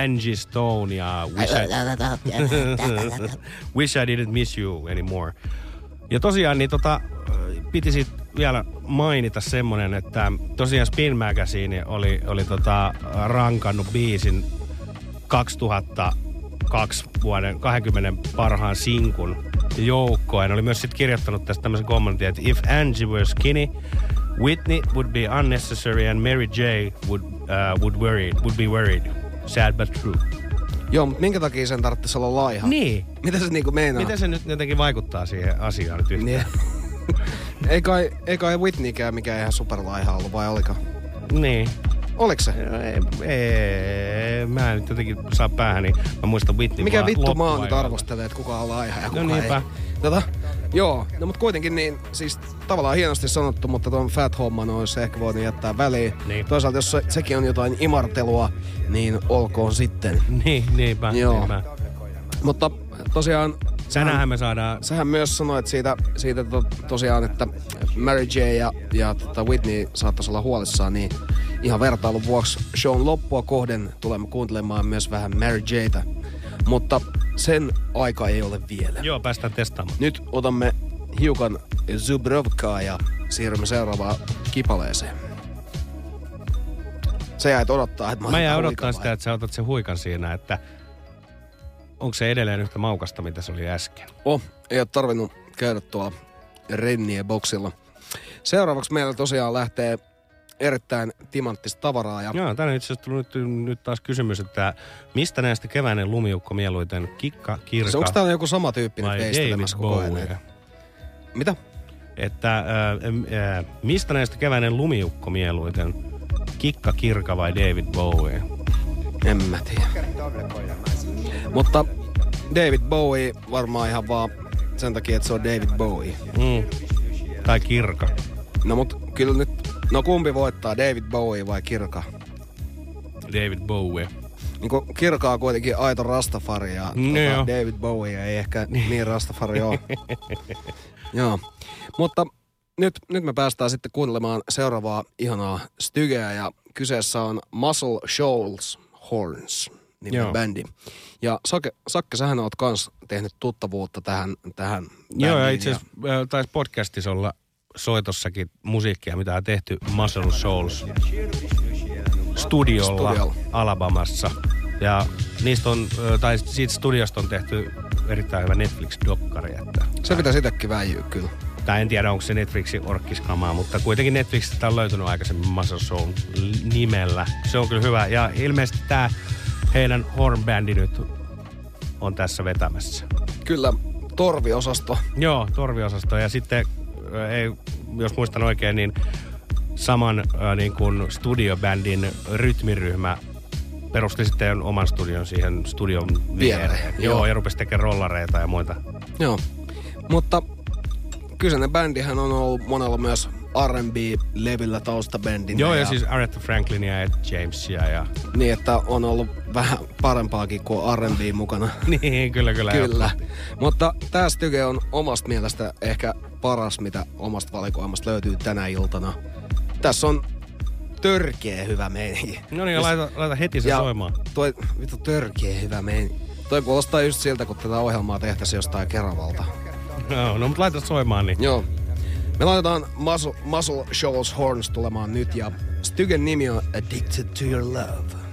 Angie Stone ja Wish I, Wish I didn't miss you anymore. Ja tosiaan niin tota, piti sit vielä mainita semmonen, että tosiaan Spin Magazine oli, oli tota, rankannut biisin 2002 vuoden 20 parhaan sinkun joukkoon. Oli myös sit kirjoittanut tästä tämmöisen kommentin, että if Angie were skinny, Whitney would be unnecessary and Mary J would, uh, would, worried, would be worried. Sad but true.
Joo, mutta minkä takia sen tarvitsisi olla laiha?
Niin.
Mitä se niinku meinaa?
Miten se nyt jotenkin vaikuttaa siihen asiaan nyt yhtään?
Niin. ei, kai, ei kai Whitneykään mikään ihan superlaiha ollut, vai oliko?
Niin.
Oliko se?
Ei, ei, mä en nyt jotenkin saa päähän, niin mä muistan Whitney
Mikä vittu mä
loppuajalta.
nyt arvostelee, että kuka on laiha ja kuka
No niinpä.
ei. Tota, joo, no mutta kuitenkin niin, siis tavallaan hienosti sanottu, mutta tuon fat homman olisi ehkä voinut jättää väliin.
Niin.
Toisaalta jos se, sekin on jotain imartelua, niin olkoon sitten.
Niin, niinpä,
Joo.
niinpä.
Mutta tosiaan...
Tänäänhän me saadaan...
Sähän myös sanoit siitä, siitä to, tosiaan, että Mary J. ja, ja tota Whitney saattaisi olla huolissaan, niin ihan vertailun vuoksi shown loppua kohden tulemme kuuntelemaan myös vähän Mary J.tä. Mutta sen aika ei ole vielä.
Joo, päästään testaamaan.
Nyt otamme hiukan Zubrovkaa ja siirrymme seuraavaan kipaleeseen. Se jäit odottaa, että mä,
Mä
huikan
odottaa sitä, että sä otat sen huikan siinä, että onko se edelleen yhtä maukasta, mitä se oli äsken.
Oh, ei ole tarvinnut käydä tuolla Rennien boksilla. Seuraavaksi meillä tosiaan lähtee erittäin timanttista tavaraa. Ja
Joo, tänne itse asiassa tullut nyt, nyt taas kysymys, että mistä näistä keväinen lumiukko mieluiten kikka, kirka
Se onko täällä joku sama tyyppi nyt veistelemässä koko ajan? Mitä?
Että äh, äh, mistä näistä keväinen lumiukko mieluiten? Kikka, kirka vai David Bowie?
En mä tiedä. Mutta David Bowie varmaan ihan vaan sen takia, että se on David Bowie.
Mm. Tai kirka.
No mut kyllä nyt, no kumpi voittaa, David Bowie vai Kirka?
David Bowie.
Niin kun Kirka on kuitenkin aito Rastafari ja
No
tota. David Bowie ei ehkä niin Rastafari ole. Joo. Mutta nyt, nyt me päästään sitten kuuntelemaan seuraavaa ihanaa stygeä ja kyseessä on Muscle Shoals Horns niminen
Joo.
bändi. Ja Sake, Sakke, sähän oot kans tehnyt tuttavuutta tähän, tähän
Joo, ja itse asiassa äh, taisi podcastissa olla soitossakin musiikkia, mitä on tehty Muscle Souls studiolla,
Studiolla.
Alabamassa. Ja niistä on, äh, tai siitä studiosta on tehty erittäin hyvä Netflix-dokkari. Että,
Se pitäisi itsekin väijyä kyllä.
tai en tiedä, onko se Netflixin orkkiskamaa, mutta kuitenkin Netflixistä on löytynyt aikaisemmin Muscle Soul nimellä. Se on kyllä hyvä. Ja ilmeisesti tämä heidän hornbändi nyt on tässä vetämässä.
Kyllä, torviosasto.
Joo, torviosasto. Ja sitten, ei, jos muistan oikein, niin saman äh, niin kuin studiobändin rytmiryhmä perusti sitten oman studion siihen studion viereen.
Viereen,
Joo,
joo.
ja rupesi tekemään rollareita ja muita.
Joo. Mutta kyseinen bändihän on ollut monella myös R&B-levyllä taustabändinä.
Joo, ja, siis Aretha Franklinia ja Jamesia ja...
Niin, että on ollut vähän parempaakin kuin R&B mukana.
niin, kyllä, kyllä.
Kyllä. Mutta tämä styge on omasta mielestä ehkä paras, mitä omasta valikoimasta löytyy tänä iltana. Tässä on törkeä hyvä meininki.
No niin, laita, laita heti se
Ja
soimaan.
Toi, vittu törkeä hyvä meininki. Toi kuulostaa just siltä, kun tätä ohjelmaa tehtäisiin jostain Keravalta.
No, no mutta laita soimaan niin.
Joo. Me laitetaan Muscle, Muscle Shoals Horns tulemaan nyt ja Stygen nimi on Addicted to Your Love.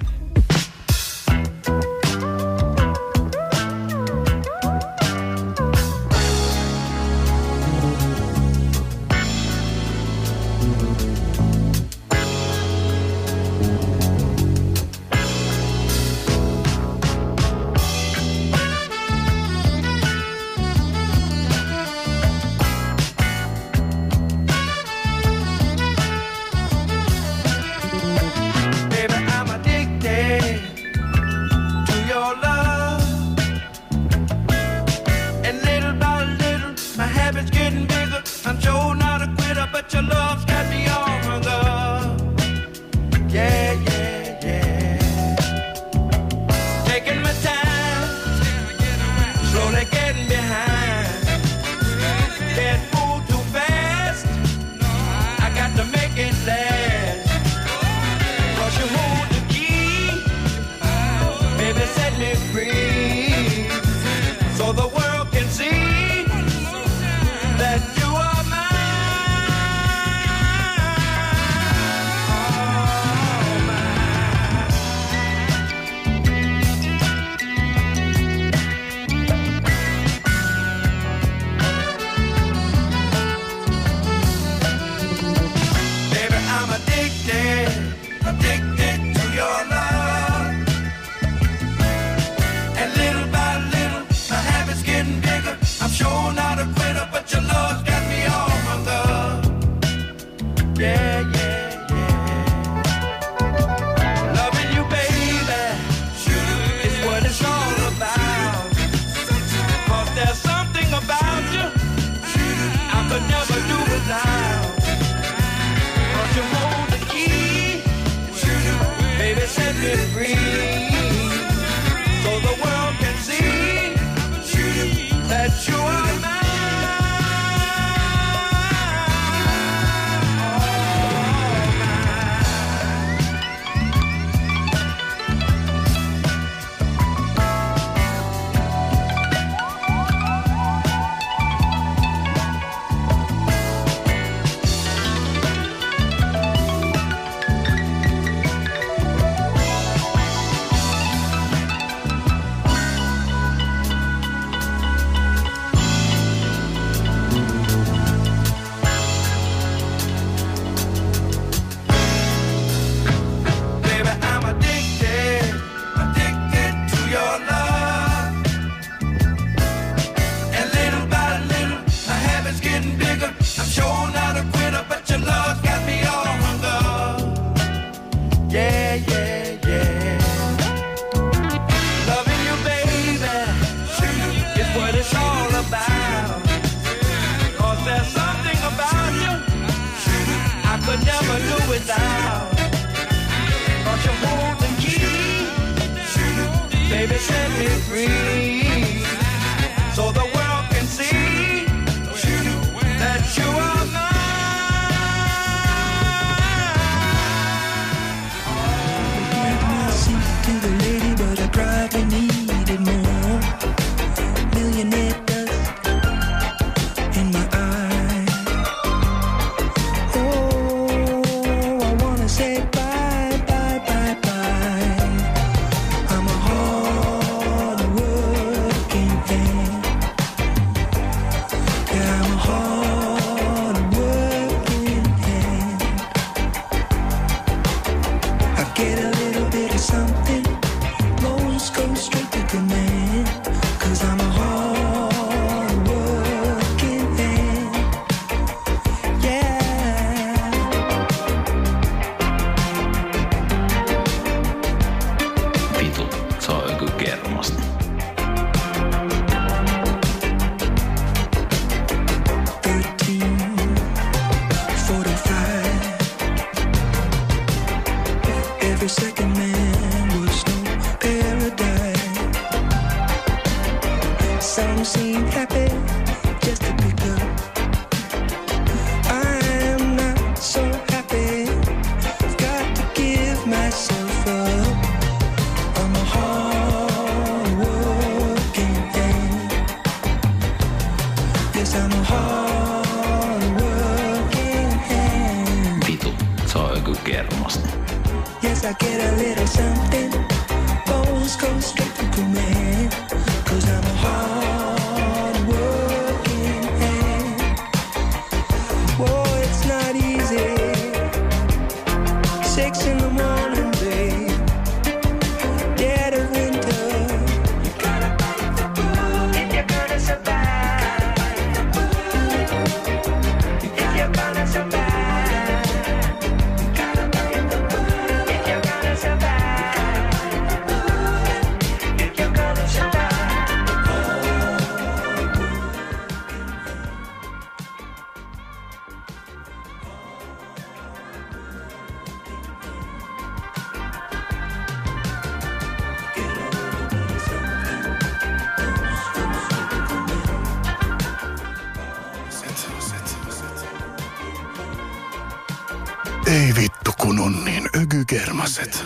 Ei vittu kun on niin ökykermaset.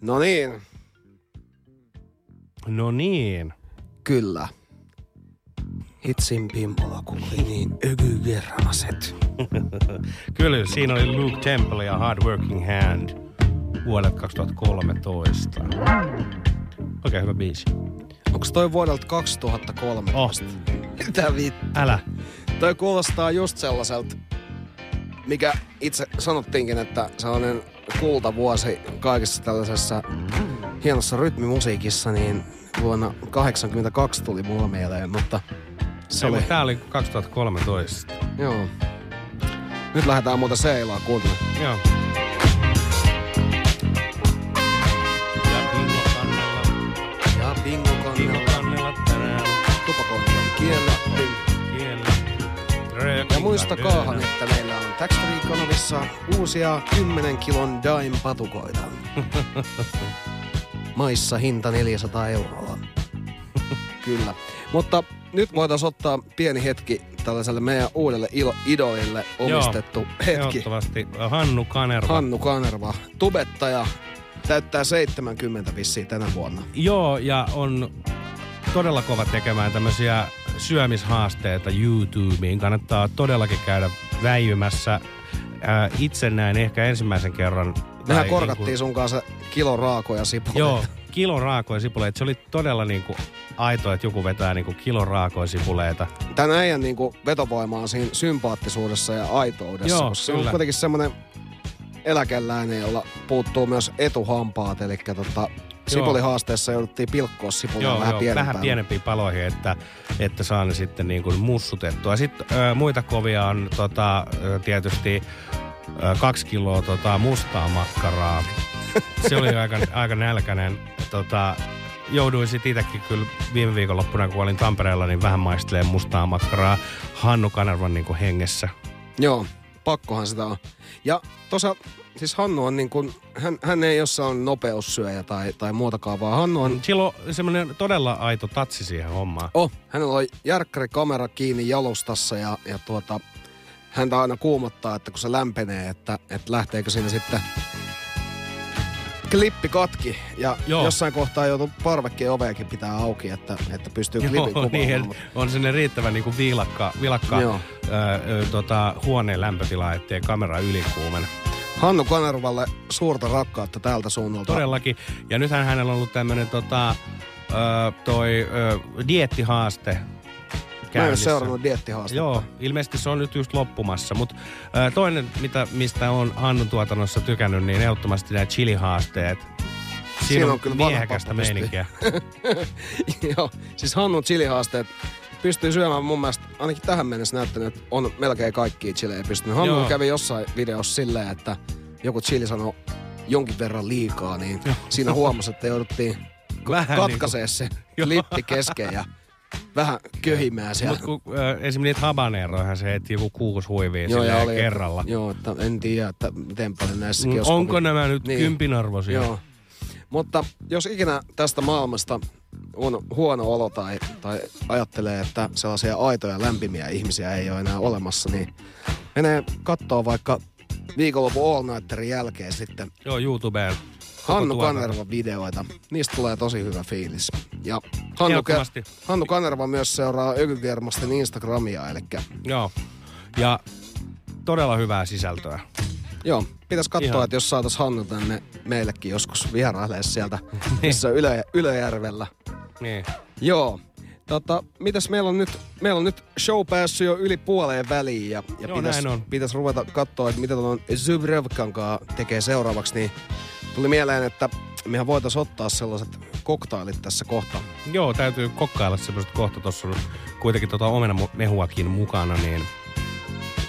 No niin.
No niin.
Kyllä. Hitsin pimpola kuuli niin ökygermaset.
Kyllä, siinä oli Luke Temple ja Hard Working Hand vuodelta 2013. Oikein hyvä biisi.
Onko toi vuodelta 2013?
Oh.
Mitä vittu?
Älä.
Toi kuulostaa just sellaiselta, mikä itse sanottiinkin, että sellainen kultavuosi kaikessa tällaisessa hienossa rytmimusiikissa, niin vuonna 82 tuli mulla mieleen, mutta se
Ei,
oli...
mutta Tää oli 2013.
Joo. Nyt lähdetään muuten seilaa kuuntelemaan.
Joo.
Kielletty. Ja muistakaahan, että meillä on Tax Free-kanavissa uusia 10 kilon Dime-patukoita. Maissa hinta 400 euroa. Kyllä. Mutta nyt voitaisiin ottaa pieni hetki tällaiselle meidän uudelle ilo- idolille omistettu
Joo,
hetki.
Ehdottomasti Hannu Kanerva.
Hannu Kanerva, tubettaja, täyttää 70 vissiin tänä vuonna.
Joo, ja on todella kova tekemään tämmöisiä syömishaasteita YouTubeen. Kannattaa todellakin käydä väijymässä. Ää, itse näin ehkä ensimmäisen kerran.
Mehän korkattiin
niinku-
sun kanssa kilo raakoja sipuleita.
Joo, kilo raakoja sipuleita. Se oli todella niinku aito, että joku vetää niinku kilo raakoja sipuleita.
Tän äijän niinku vetovoima on siinä sympaattisuudessa ja aitoudessa,
Joo,
se on kuitenkin semmoinen eläkeläinen, jolla puuttuu myös etuhampaat, eli tota, sipulihaasteessa jouduttiin pilkkoa sipulia
Joo,
vähän
joo,
pienempään.
vähän pienempiin paloihin, että, että saa ne sitten niin kuin mussutettua. Sitten ö, muita kovia on tota, tietysti ö, kaksi kiloa tota, mustaa makkaraa. Se oli aika, aika nälkäinen. Tota, jouduin sitten itsekin kyllä viime viikonloppuna, kun olin Tampereella, niin vähän maistelemaan mustaa makkaraa Hannu Kanervan niin kuin hengessä.
Joo, pakkohan sitä on. Ja tosa, siis Hannu on niin kuin, hän, hän ei ole sellainen nopeussyöjä tai, tai muutakaan, vaan Hannu on...
Sillä on semmoinen todella aito tatsi siihen hommaan.
Oh, hänellä on järkkärikamera kiinni jalustassa ja, ja tuota, häntä aina kuumottaa, että kun se lämpenee, että, että lähteekö siinä sitten klippi katki ja
Joo.
jossain kohtaa joutuu parvekkeen oveakin pitää auki, että, että pystyy klipin
Joo,
kuvaamaan.
niin,
mutta-
on sinne riittävän niin kuin viilakka, vilakka
Joo.
ää, tota, huoneen lämpötila, ettei kamera ylikuumene.
Hannu Kanervalle suurta rakkautta täältä suunnalta.
Todellakin. Ja nythän hänellä on ollut tämmönen tota, toi ö, diettihaaste
Mä en ole
käynnissä.
seurannut diettihaastetta.
Joo, ilmeisesti se on nyt just loppumassa. Mutta toinen, mitä, mistä on Hannun tuotannossa tykännyt, niin ehdottomasti nämä chilihaasteet. Siinä,
Siinä
on,
on kyllä
miehekästä meininkiä.
Joo, siis Hannun chilihaasteet pystyy syömään mun mielestä, ainakin tähän mennessä näyttänyt, että on melkein kaikkia chilejä pystynyt. Hannu
Joo.
kävi jossain videossa silleen, että joku chili sanoi jonkin verran liikaa, niin siinä huomasi, että jouduttiin
Vähän
katkaisee
niinku-
se
Joo.
klippi kesken ja vähän köhimään siellä.
Mutta kun ö, esimerkiksi niitä habaneroihan se heitti joku kuusi huivia
Joo, ja oli,
kerralla.
Joo, että en tiedä, että miten paljon näissäkin
Mm, onko
kovin-
nämä nyt kympin arvoisia?
Joo. Mutta jos ikinä tästä maailmasta on huono olo tai, tai ajattelee, että sellaisia aitoja lämpimiä ihmisiä ei ole enää olemassa, niin menee kattoo vaikka viikonlopun All Nighterin jälkeen sitten
Joo, YouTubeen.
Hannu
tuotanto.
Kanervan videoita. Niistä tulee tosi hyvä fiilis. Ja Hannu. Ke- Hannu Kanerva myös seuraa Ökykermasten Instagramia, eli
Joo. Ja todella hyvää sisältöä.
Joo, pitäisi katsoa,
Ihan.
että jos saatais Hannu tänne meillekin joskus vierailee sieltä, missä Ylö, Ylöjärvellä.
Niin.
Joo. Tota, mitäs meillä on nyt, meillä on nyt show päässyt jo yli puoleen väliin ja, ja
Joo,
pitäisi
näin on.
pitäis ruveta katsoa, että mitä tuon kanssa tekee seuraavaksi, niin tuli mieleen, että mehän voitaisiin ottaa sellaiset koktailit tässä kohta.
Joo, täytyy kokkailla semmoista kohta. Tuossa on kuitenkin tota omenamehuakin mukana, niin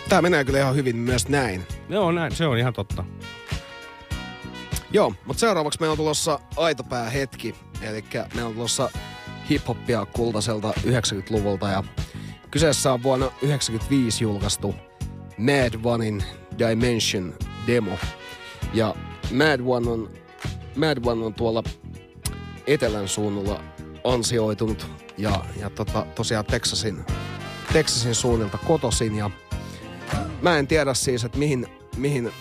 Tää menee kyllä ihan hyvin myös näin.
Joo, näin, se on ihan totta.
Joo, mutta seuraavaksi meillä on tulossa aitopää hetki. Eli meillä on tulossa hip-hoppia kultaiselta 90-luvulta ja kyseessä on vuonna 1995 julkaistu Mad Onein Dimension demo. Ja Mad One on, Mad One on tuolla etelän suunnalla ansioitunut ja, ja tota, tosiaan Texasin, Texasin suunnilta kotosin ja mä en tiedä siis, että mihin, mihin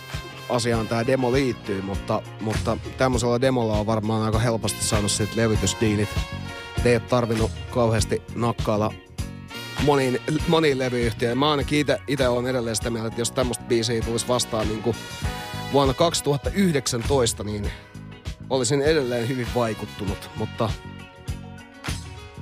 asiaan tämä demo liittyy, mutta, mutta tämmöisellä demolla on varmaan aika helposti saanut sit levytysdiilit Te ei ole tarvinnut kauheasti nakkailla moniin, moniin levyyhtiöihin. Mä ainakin ite, ite olen edelleen sitä mieltä, että jos tämmöistä biisiä tulisi vastaan niin kuin vuonna 2019, niin olisin edelleen hyvin vaikuttunut, mutta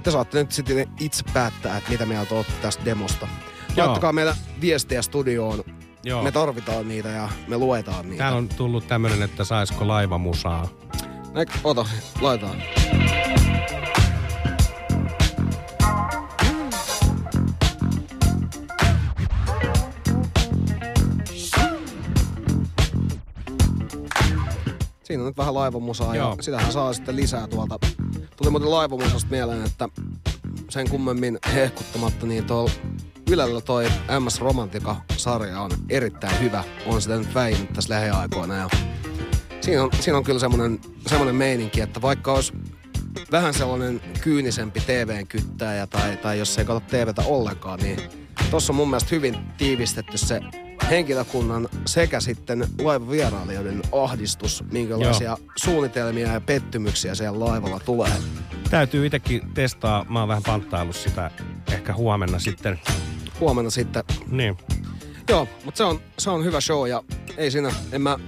te saatte nyt sitten itse päättää, että mitä mieltä olette tästä demosta. Laittakaa meillä viestiä studioon.
Joo.
Me tarvitaan niitä ja me luetaan niitä.
Täällä on tullut tämmönen, että saisiko laivamusaa.
Näin, ota, laitetaan. Siinä on nyt vähän laivamusaa
Joo.
ja sitähän saa sitten lisää tuolta. Tuli muuten laivamusasta mieleen, että sen kummemmin hehkuttamatta, niin tuolla Ylellä toi MS Romantika-sarja on erittäin hyvä. On sitä nyt väinyt tässä lähiaikoina ja siinä on, siinä on kyllä semmoinen, semmoinen meininki, että vaikka olisi vähän sellainen kyynisempi TVn kyttäjä tai, tai jos ei katso TVtä ollenkaan, niin tuossa on mun mielestä hyvin tiivistetty se henkilökunnan sekä sitten laivavierailijoiden ahdistus, minkälaisia
Joo.
suunnitelmia ja pettymyksiä siellä laivalla tulee.
Täytyy itsekin testaa. Mä oon vähän panttaillut sitä ehkä huomenna sitten.
Huomenna sitten.
Niin.
Joo, mutta se on, se on hyvä show ja ei siinä, en mä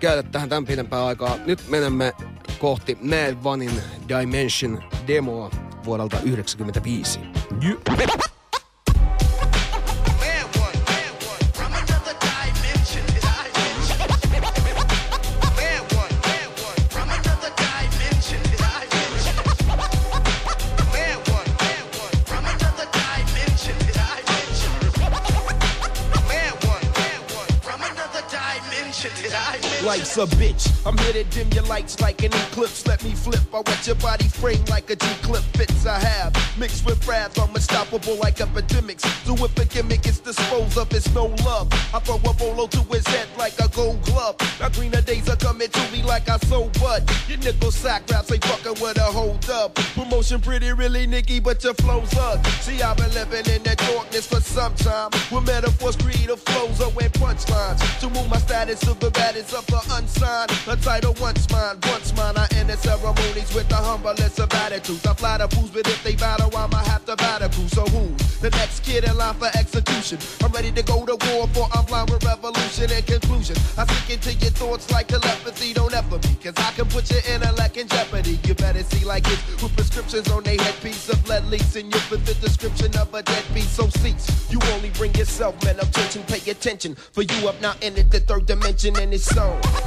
käytä tähän tämän pidempään aikaa. Nyt menemme kohti Mad Vanin Dimension demoa vuodelta 1995.
A bitch. I'm here to dim your lights like an eclipse. Let me flip. I wet your body frame like a G clip fits I have. Mixed with wrath, I'm unstoppable like epidemics. Do if a gimmick is disposed of, it's no love. I throw a bolo to his head like a gold glove. Now greener days are coming to me like I sold bud. Your nickel sack raps ain't fucking with a hold up. Promotion pretty really nicky, but your flow's up. See, I've been living in that darkness for some time. With metaphors, creative flows, oh, and punchlines. To move my status to the baddest of the unsigned. A title once mine, once mine. I enter ceremonies with the humblest of attitudes. I fly the fools, but if they battle, I'ma have to battle crew. So who's the next kid in line for execution? I'm ready to go to war for I'm blind with revolution and conclusion. I sink into your thoughts like telepathy, don't ever be. Cause I can put your intellect in jeopardy. You better see like it with prescriptions on they headpiece of lead leaks. And you fit the description of a deadbeat. So cease. You only bring yourself, man. I'm tension, pay attention. For you up now in the third dimension and it's so.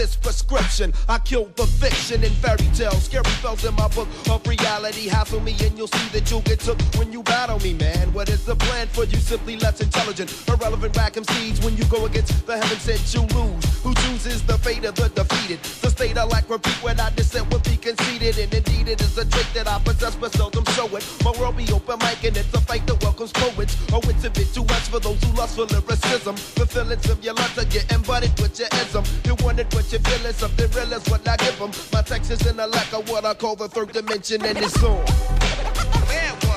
this prescription, I kill the fiction in fairy tales. Scary spells in my book of reality. Hassle me and you'll see that you'll get took when you battle me, man. What is the plan for you? Simply less intelligent. Irrelevant back seeds when you go against the heaven sent you lose. Who chooses the fate of the defeated? The state I lack repeat when I dissent will be conceded. And indeed it is a trait that I possess but seldom show it. My world be open mic and it's a fight that welcomes poets. Oh, it's a bit too much for those who lust for lyricism. The feelings of your lungs are getting butted with your ism. You wanted what you feel is something real is what I give them. My text is in a lack of what I call the third dimension and it's on.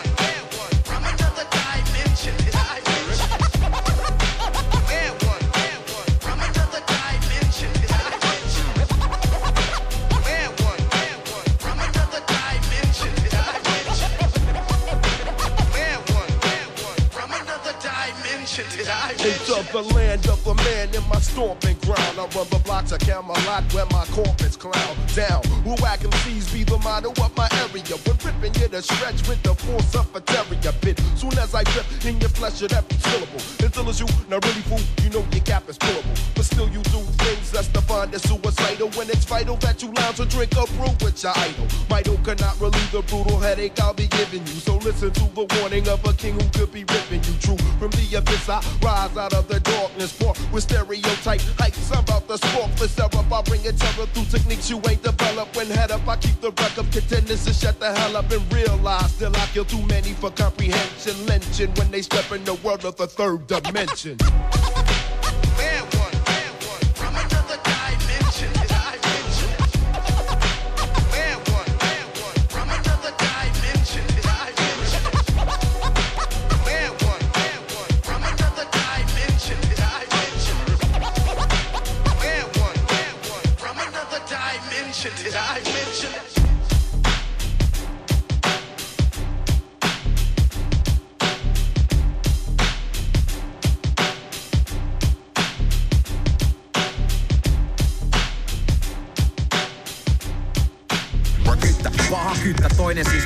Into the land of the man in my stomping ground. I run the blocks I count my Camelot where my corpus clown down. Who I can seize be the motto of my area. When ripping you to stretch with the force of a terrier bit. Soon as I grip in your flesh at every syllable. Until it's you, not really fool, you know your cap is pullable. But still you do things possess the find it suicidal when it's vital that you lounge or drink a brew with your idol. Vital cannot relieve the brutal headache I'll be giving you. So listen to the warning of a king who could be ripping you true. From the abyss, I rise out of the darkness, poor with stereotype heights. I'm about to spark the syrup. I bring terror through techniques you ain't developed. When head up, I keep the wreck of contenders to shut the hell up and realize still I kill too many for comprehension. Lynching when they step in the world of the third dimension.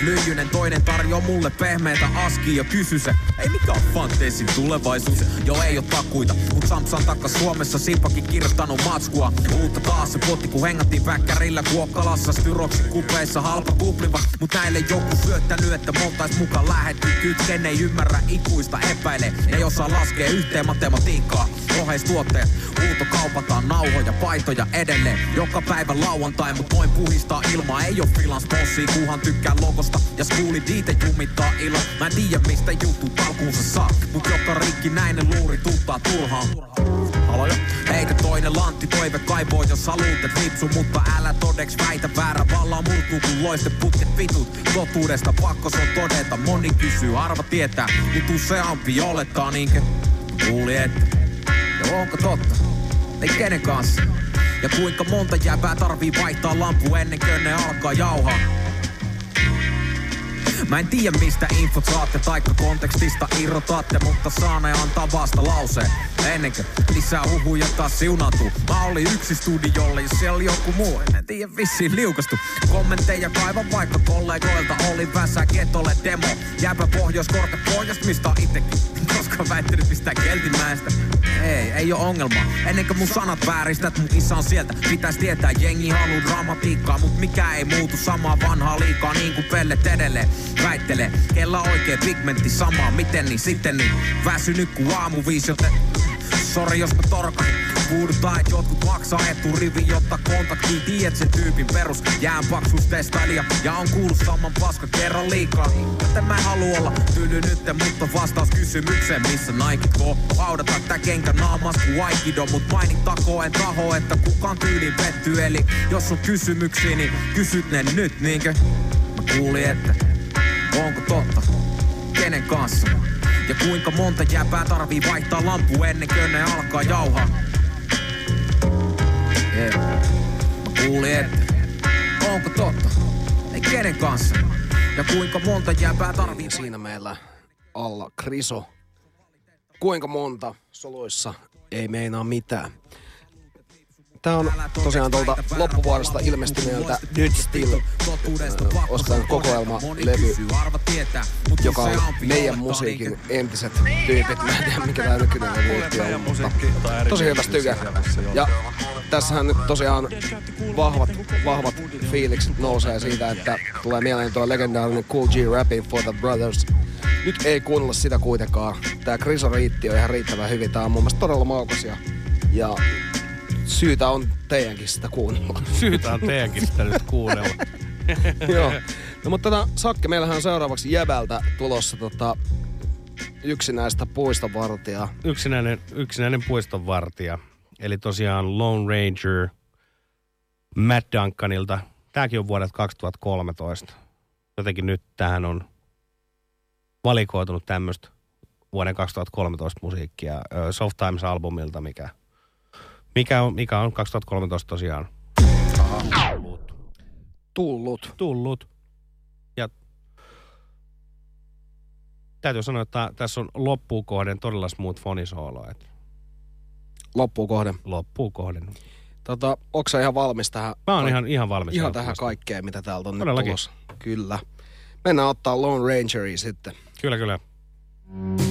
lyijynen, toinen tarjoaa mulle pehmeitä askia. Ja kysy se, ei mikä on fantesin tulevaisuus, jo ei oo takuita, mut Samsan takas Suomessa Simpakin kirjoittanut matskua, uutta taas se potti kun hengattiin väkkärillä kuokkalassa, styroksi kupeissa halpa kupliva, mut näille joku syöttänyt, että montais mukaan lähetty. Kytken, ei ymmärrä ikuista epäile, ei osaa laskea yhteen matematiikkaa, oheistuotteet, huutokaupataan nauhoja, paitoja edelleen, joka päivä lauantai, mut noin puhistaa ilmaa, ei oo bossi, kuhan tykkää logosta ja skuuli diite jumittaa ilo. Mä en tiedä mistä juttu alkuunsa saa, mut joka rikki näinen luuri tuuttaa turhaan. Haloja? Heitä toinen lantti, toive kaivoo, jos haluut et lipsu, mutta älä todeks väitä väärä vallaa murtuu, kun loiste putket vitut. Totuudesta pakko se on todeta, moni kysyy, harva tietää, mut useampi olettaa niinkö? Kuuli, että ja onko totta? Ei kenen kanssa? Ja kuinka monta jääpää tarvii vaihtaa lampu ennen kuin ne alkaa jauhaa? Mä en tiedä mistä infot saatte taikka kontekstista irrotaatte, mutta saane antaa vasta lauseen. Ennen kuin lisää huhuja taas siunautuu. Mä olin yksi studiolle, jos siellä oli joku muu. En tiedä vissiin liukastu. Kommentteja kaivan vaikka kollegoilta oli väsä ketolle demo. Jääpä pohjoiskorte pohjoista mistä on itekin. Koska väittänyt mistään keltimäestä. Ei, ei oo ongelma. Ennen kuin mun sanat vääristät, mun isä on sieltä. Pitäis tietää, jengi haluu dramatiikkaa, mut mikä ei muutu samaa vanhaa liikaa niin kuin pellet edelleen. Väittelee, kella oikee pigmentti samaa, miten niin sitten niin. Väsynyt ku aamu viisi, joten Sori jos mä torkasin. Puhutaan, et jotkut maksaa eturivi, jotta kontaktiin tiedät sen tyypin perus jäänpaksuus testailija. Ja on kuullut saman paska kerran liikaa. Joten mä en halua olla tyly nytte, mutta vastaus kysymykseen, missä Nike kohta haudata tää kenkä naamas ku Aikido. Mut mainittakoon en taho, että kukaan tyyliin petty. Eli jos on kysymyksiä, niin kysyt ne nyt, niinkö? Mä kuulin, että onko totta? Kenen kanssa? Ja kuinka monta jääpää tarvii vaihtaa lampu ennen kuin ne alkaa jauhaa? Yeah. Mä kuulin, että onko totta? Ei kenen kanssa? Ja kuinka monta jääpää tarvii
siinä meillä alla Kriso. Kuinka monta soluissa ei meinaa mitään. Tää on tosiaan tuolta loppuvuodesta ilmestyneeltä Dead Still ostan kokoelma-levy, joka on meidän musiikin entiset tyypit. Mä en tiedä mikä tää nykyinen levyyhtiö on, mutta tosi hyvä stykä. Ja tässähän nyt tosiaan vahvat, vahvat fiilikset nousee siitä, että tulee mieleen tuo legendaarinen Cool G Rapping for the Brothers. Nyt ei kuunnella sitä kuitenkaan. Tää Kriso riitti on ihan riittävän hyvin. Tää on mun mielestä todella maukas ja, ja syytä on teidänkin sitä kuunnella.
Syytä on teidänkin sitä nyt kuunnella.
Joo. No mutta tota, Sakke, meillähän on seuraavaksi Jäbältä tulossa tota, yksinäistä puistonvartijaa.
Yksinäinen, yksinäinen puistonvartija. Eli tosiaan Lone Ranger Matt Duncanilta. Tääkin on vuodelta 2013. Jotenkin nyt tähän on valikoitunut tämmöistä vuoden 2013 musiikkia Soft Times-albumilta, mikä, mikä, on, mikä on 2013 tosiaan tullut.
Tullut.
Tullut. Ja täytyy sanoa, että tässä on loppuun kohden todella smooth fonisoolo. että
Loppuun kohden.
Loppuun kohden.
Tota, onko sä ihan valmis tähän?
Mä oon ihan, ihan valmis.
Ihan tähän kaikkeen, mitä täältä on nyt
Todellakin.
tulossa. Kyllä. Mennään ottaa Lone Rangeria sitten.
Kyllä, kyllä.
you'd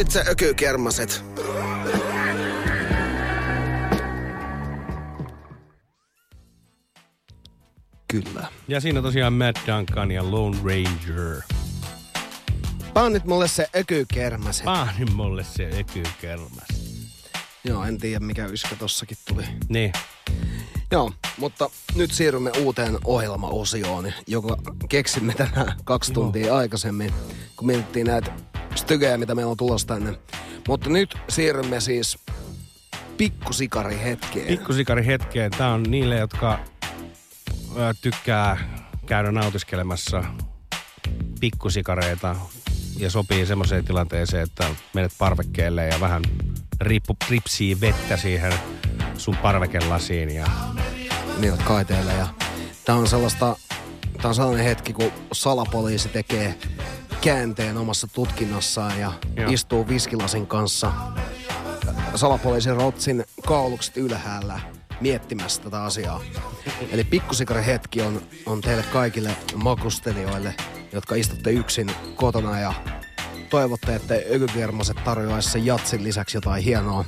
Sit se ökykermaset. Kyllä.
Ja siinä tosiaan Matt Duncan ja Lone Ranger.
Paanit mulle se ökykermaset.
Paani mulle se ökykermas.
Joo, en tiedä mikä yskä tossakin tuli.
Niin.
Joo, mutta nyt siirrymme uuteen ohjelmaosioon, joka keksimme tänään kaksi tuntia aikaisemmin, kun mietittiin näitä stygejä, mitä meillä on tulossa tänne. Mutta nyt siirrymme siis pikkusikari hetkeen.
Pikkusikari hetkeen. Tää on niille, jotka tykkää käydä nautiskelemassa pikkusikareita ja sopii semmoiseen tilanteeseen, että menet parvekkeelle ja vähän riippu, ripsii vettä siihen sun parvekelasiin ja
Niin kaiteille ja tää on sellaista, tää on sellainen hetki, kun salapoliisi tekee käänteen omassa tutkinnassaan ja
Joo.
istuu viskilasin kanssa salapoliisin rotsin kaulukset ylhäällä miettimässä tätä asiaa. Eli pikkusikari hetki on, on teille kaikille makustelijoille, jotka istutte yksin kotona ja toivotte, että ökykermaset tarjoaisi sen jatsin lisäksi jotain hienoa.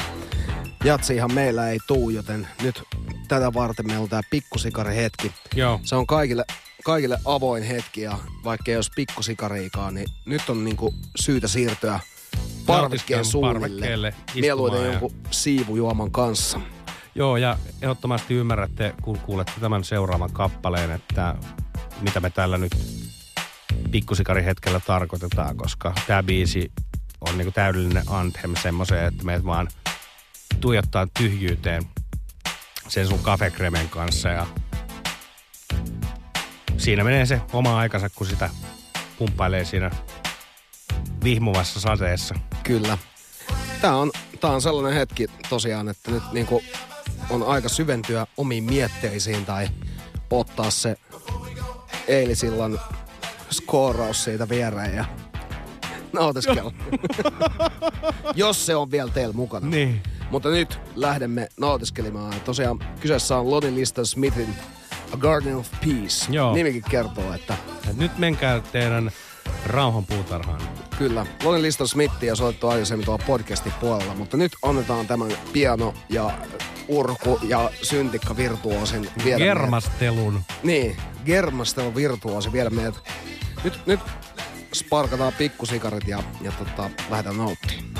Jatsihan meillä ei tuu, joten nyt tätä varten meillä on tää pikkusikari hetki.
Joo.
Se on kaikille, kaikille avoin hetki ja vaikka ei olisi pikkusikariikaan, niin nyt on niinku syytä siirtyä parvekkeen suunnille. Mieluiten jonkun siivujuoman kanssa.
Joo, ja ehdottomasti ymmärrätte, kun kuulette tämän seuraavan kappaleen, että mitä me täällä nyt pikkusikari hetkellä tarkoitetaan, koska tämä biisi on niinku täydellinen anthem semmoiseen, että meidät vaan tuijottaa tyhjyyteen sen sun kafekremen kanssa ja siinä menee se oma aikansa, kun sitä pumppailee siinä vihmuvassa sateessa.
Kyllä. Tää on, tää on sellainen hetki tosiaan, että nyt niinku on aika syventyä omiin mietteisiin tai ottaa se eilisillan skooraus siitä viereen ja nautiskella. Jos se on vielä teillä mukana.
Niin.
Mutta nyt lähdemme nautiskelemaan. Tosiaan kyseessä on Lonnie Liston Smithin A Garden of Peace.
Joo.
Nimikin kertoo, että
Et nyt menkää teidän rauhan puutarhaan
Kyllä, Liston Smithia soittu aikaisemmin tuolla podcastin puolella, mutta nyt annetaan tämän piano ja urku ja syntikka virtuoosin viedä meidät-
Germastelun.
Niin, germastelun virtuoosi viedä meidät. Nyt, nyt sparkataan pikkusikarit ja, ja tota, lähdetään nauttimaan.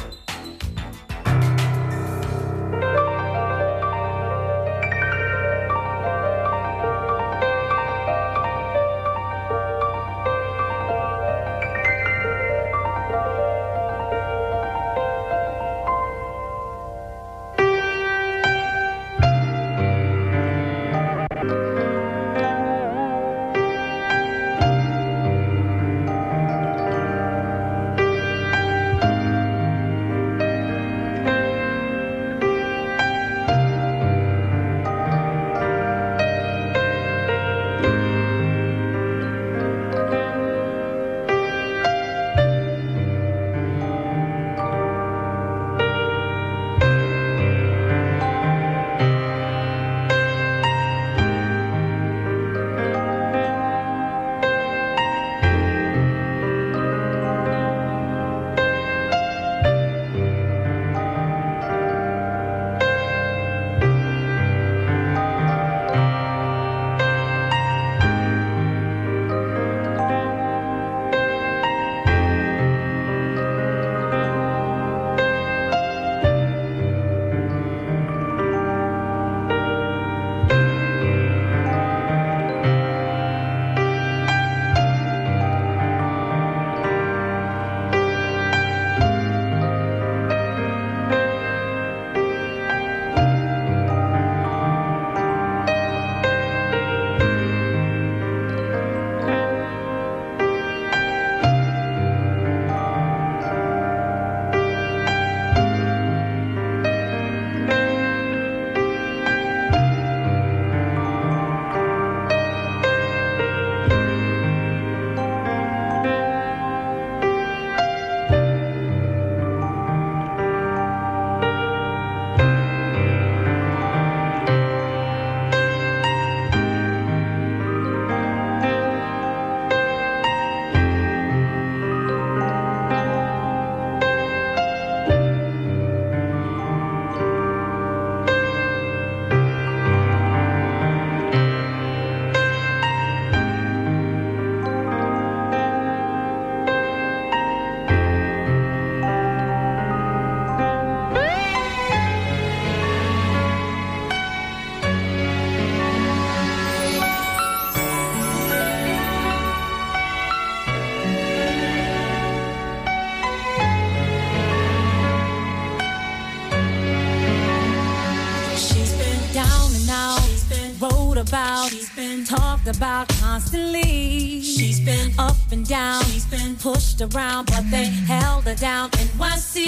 About constantly. She's been up and down. She's been pushed around, but they held her down. In NYC.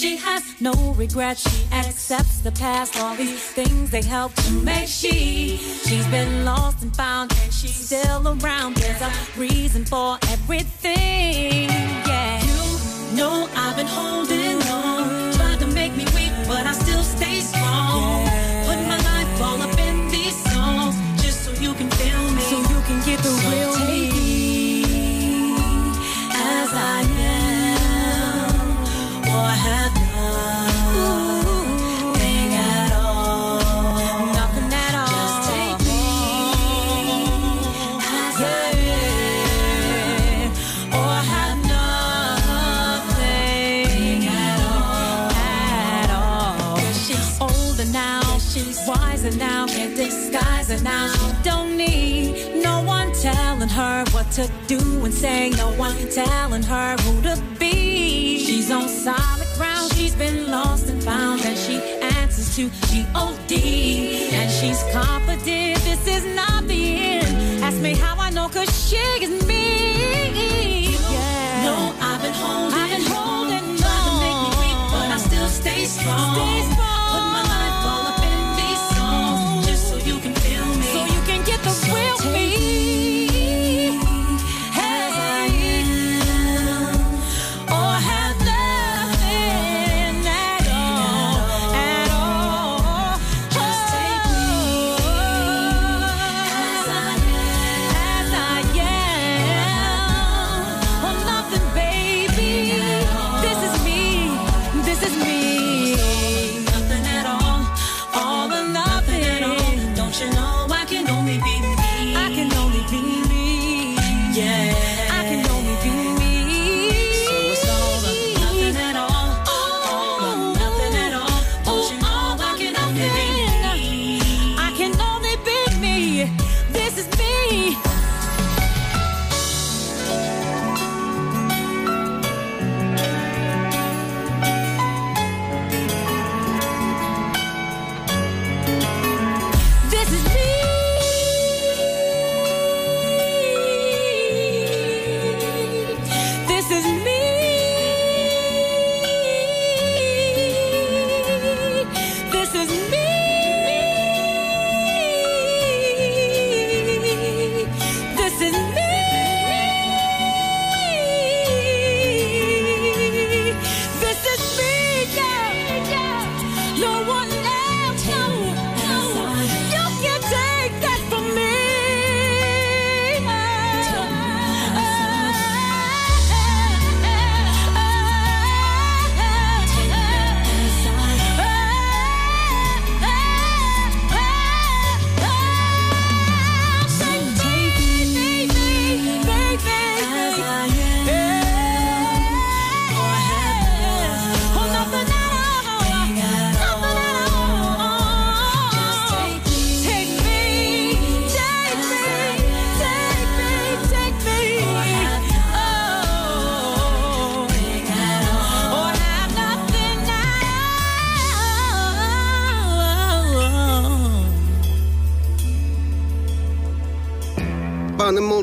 She has no regrets. She accepts the past. All these things they helped to make she. She's been lost and found, and she's still around. There's a reason for everything. Yeah. You know I've been holding on. The
So
to do and say, no one telling her who to be. She's on solid ground, she's been lost and found, and she answers to G-O-D. And she's confident this is not the end. Ask me how I know, cause she is me.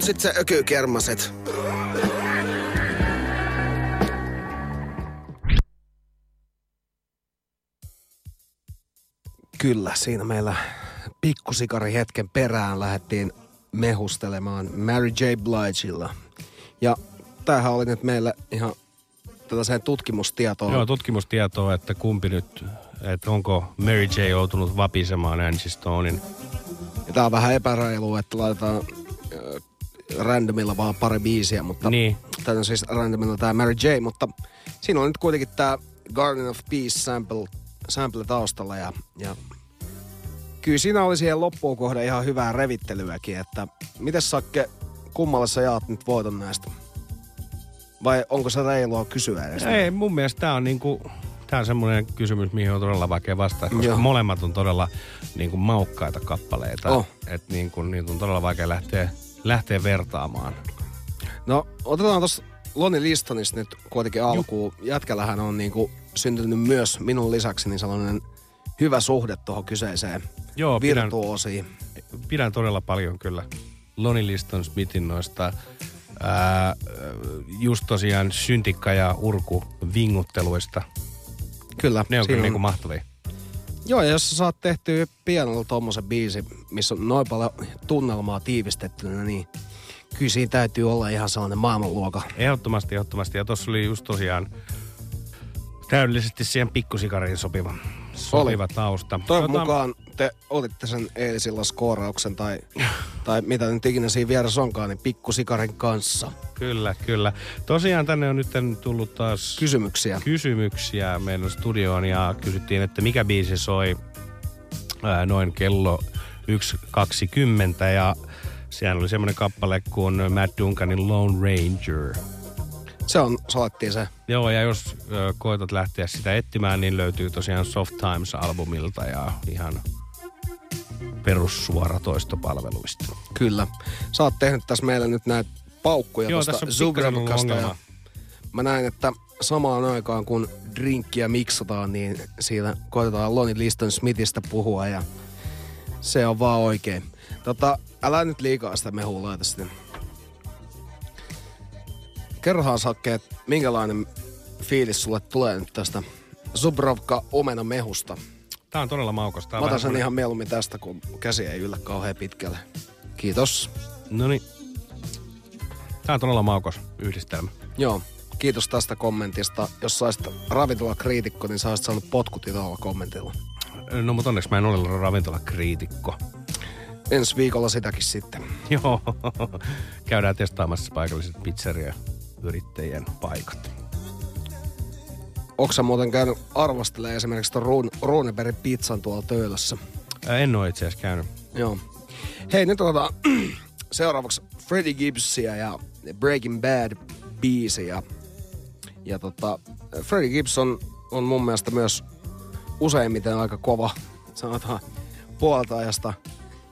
Sit se ökykermaset. Kyllä, siinä meillä pikkusikari hetken perään lähdettiin mehustelemaan Mary J. Bligeilla. Ja tämähän oli nyt meille ihan tällaiseen tutkimustietoon.
Joo, tutkimustietoa, että kumpi nyt, että onko Mary J. joutunut vapisemaan Angie Stonein.
Ja tää on vähän epäreilua, että laitetaan randomilla vaan pari biisiä, mutta
Niin.
tämä on siis randomilla tämä Mary J, mutta siinä on nyt kuitenkin tämä Garden of Peace sample, sample taustalla ja, ja kyllä siinä oli siihen loppuun kohde ihan hyvää revittelyäkin, että miten Sakke, kummalle sä jaat nyt voiton näistä? Vai onko se reilua kysyä edes?
Ei, mun mielestä tämä on niinku, tää on semmoinen kysymys, mihin on todella vaikea vastata, koska
Joo.
Molemmat on todella niinku maukkaita kappaleita.
Oh.
Että niinku, niitä on todella vaikea lähteä, lähteä vertaamaan.
No, otetaan tuossa Loni Listonista nyt kuitenkin alkuun. Jätkällähän on niinku syntynyt myös minun lisäksi niin sellainen hyvä suhde tuohon kyseiseen
Joo, pidän,
virtuosiin.
pidän todella paljon kyllä Lonnie Liston Smithin noista ää, just tosiaan syntikka ja urku vingutteluista.
Kyllä.
Ne on kyllä
on-
niinku mahtavia.
Joo, ja jos sä saat tehtyä pianolla tommosen biisi, missä on noin paljon tunnelmaa tiivistettynä, niin kyllä siinä täytyy olla ihan sellainen maailmanluokan.
Ehdottomasti, ehdottomasti. Ja tuossa oli just tosiaan täydellisesti siihen pikkusikariin sopiva, sopiva tausta.
Toivon
Tota,
mukaan te olitte sen eilisillä skoorauksen tai, tai mitä nyt ikinä siinä vieressä onkaan, niin pikkusikarin kanssa.
Kyllä, kyllä. Tosiaan tänne on nyt tullut taas
kysymyksiä,
kysymyksiä meidän studioon ja kysyttiin, että mikä biisi soi ää, noin kello 1.20 ja siellä oli semmoinen kappale kuin Matt Duncanin Lone Ranger.
Se on, soittiin se.
Joo, ja jos ö, koetat lähteä sitä etsimään, niin löytyy tosiaan Soft Times-albumilta ja ihan perussuoratoistopalveluista.
Kyllä. Sä oot tehnyt tässä meille nyt näitä paukkuja
Joo,
tuosta. Ja mä näin, että samaan aikaan kun drinkkiä miksataan, niin siitä koitetaan Lonnie Liston Smithistä puhua ja se on vaan oikein. Tota, älä nyt liikaa sitä mehua laita sitten. Kerrohan Sakke, minkälainen fiilis sulle tulee nyt tästä Zubrovka omena mehusta.
Tää on todella maukas. Tää on
Mä otan sen ihan mieluummin tästä, kun käsi ei yllä kauhean pitkälle. Kiitos.
No niin. Tää on todella maukas yhdistelmä.
Joo, kiitos tästä kommentista. Jos saisit ravintolakriitikko, niin saisit saanut potkut tuolla kommentilla.
No mutta onneksi mä en ole ravintolakriitikko.
Ensi viikolla sitäkin sitten.
Joo, käydään testaamassa paikalliset pizzeria-yrittäjien paikat.
Onko sä muuten käynyt arvostelemaan esimerkiksi tuon Ruun, Ruunebergin pizzan tuolla töölössä?
En ole itse asiassa käynyt.
Joo. Hei, nyt otetaan seuraavaksi Freddie Gibbsia ja Breaking Bad biisi. Ja, ja tota, Freddie Gibbs on, on mun mielestä myös useimmiten aika kova, sanotaan puolta ajasta.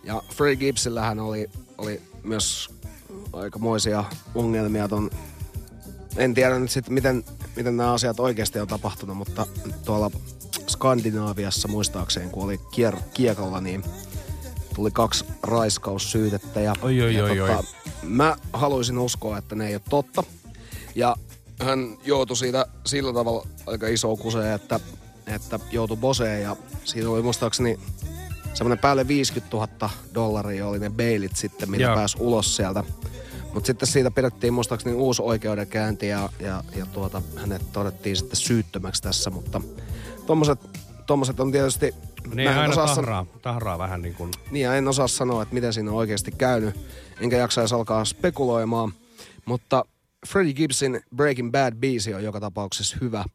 Ja Freddie Gibbsillähän oli, oli myös aikamoisia ongelmia ton en tiedä nyt sitten, miten, miten nämä asiat oikeasti on tapahtunut, mutta tuolla Skandinaaviassa muistaakseni, kun oli kier, kiekalla, niin tuli kaksi raiskaussyytettä. Ja,
Oi, oi,
ja
oi, oi.
Mä haluaisin uskoa, että ne ei ole totta. Ja hän joutui siitä sillä tavalla aika iso kuseen, että, että joutui boseen ja siinä oli muistaakseni semmoinen päälle 50 000 dollaria oli ne beilit sitten, mitä
Joo.
pääsi ulos sieltä. Mutta sitten siitä pidettiin muistaakseni uusi oikeudenkäynti ja, ja, ja tuota, hänet todettiin sitten syyttömäksi tässä, mutta tommoset, tommoset on tietysti... Mä en
aina
osaa san-
tahraa, tahraa vähän niin kuin...
niin ja en osaa sanoa, että miten siinä on oikeasti käynyt, enkä jaksa edes alkaa spekuloimaan. Mutta Freddie Gibbsin Breaking Bad biisi on joka tapauksessa hyvä.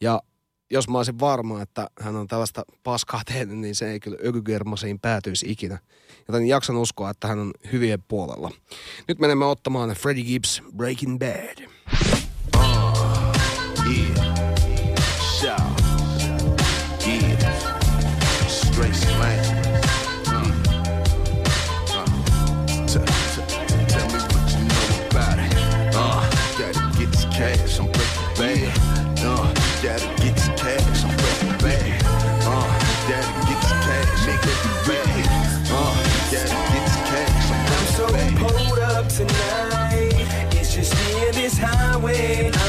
Ja jos mä olisin varma, että hän on tällaista paskaa tehnyt, niin se ei kyllä ökygermasiin päätyisi ikinä. Joten jaksan uskoa, että hän on hyvien puolella. Nyt menemme ottamaan Freddie Gibbs Breaking Bad.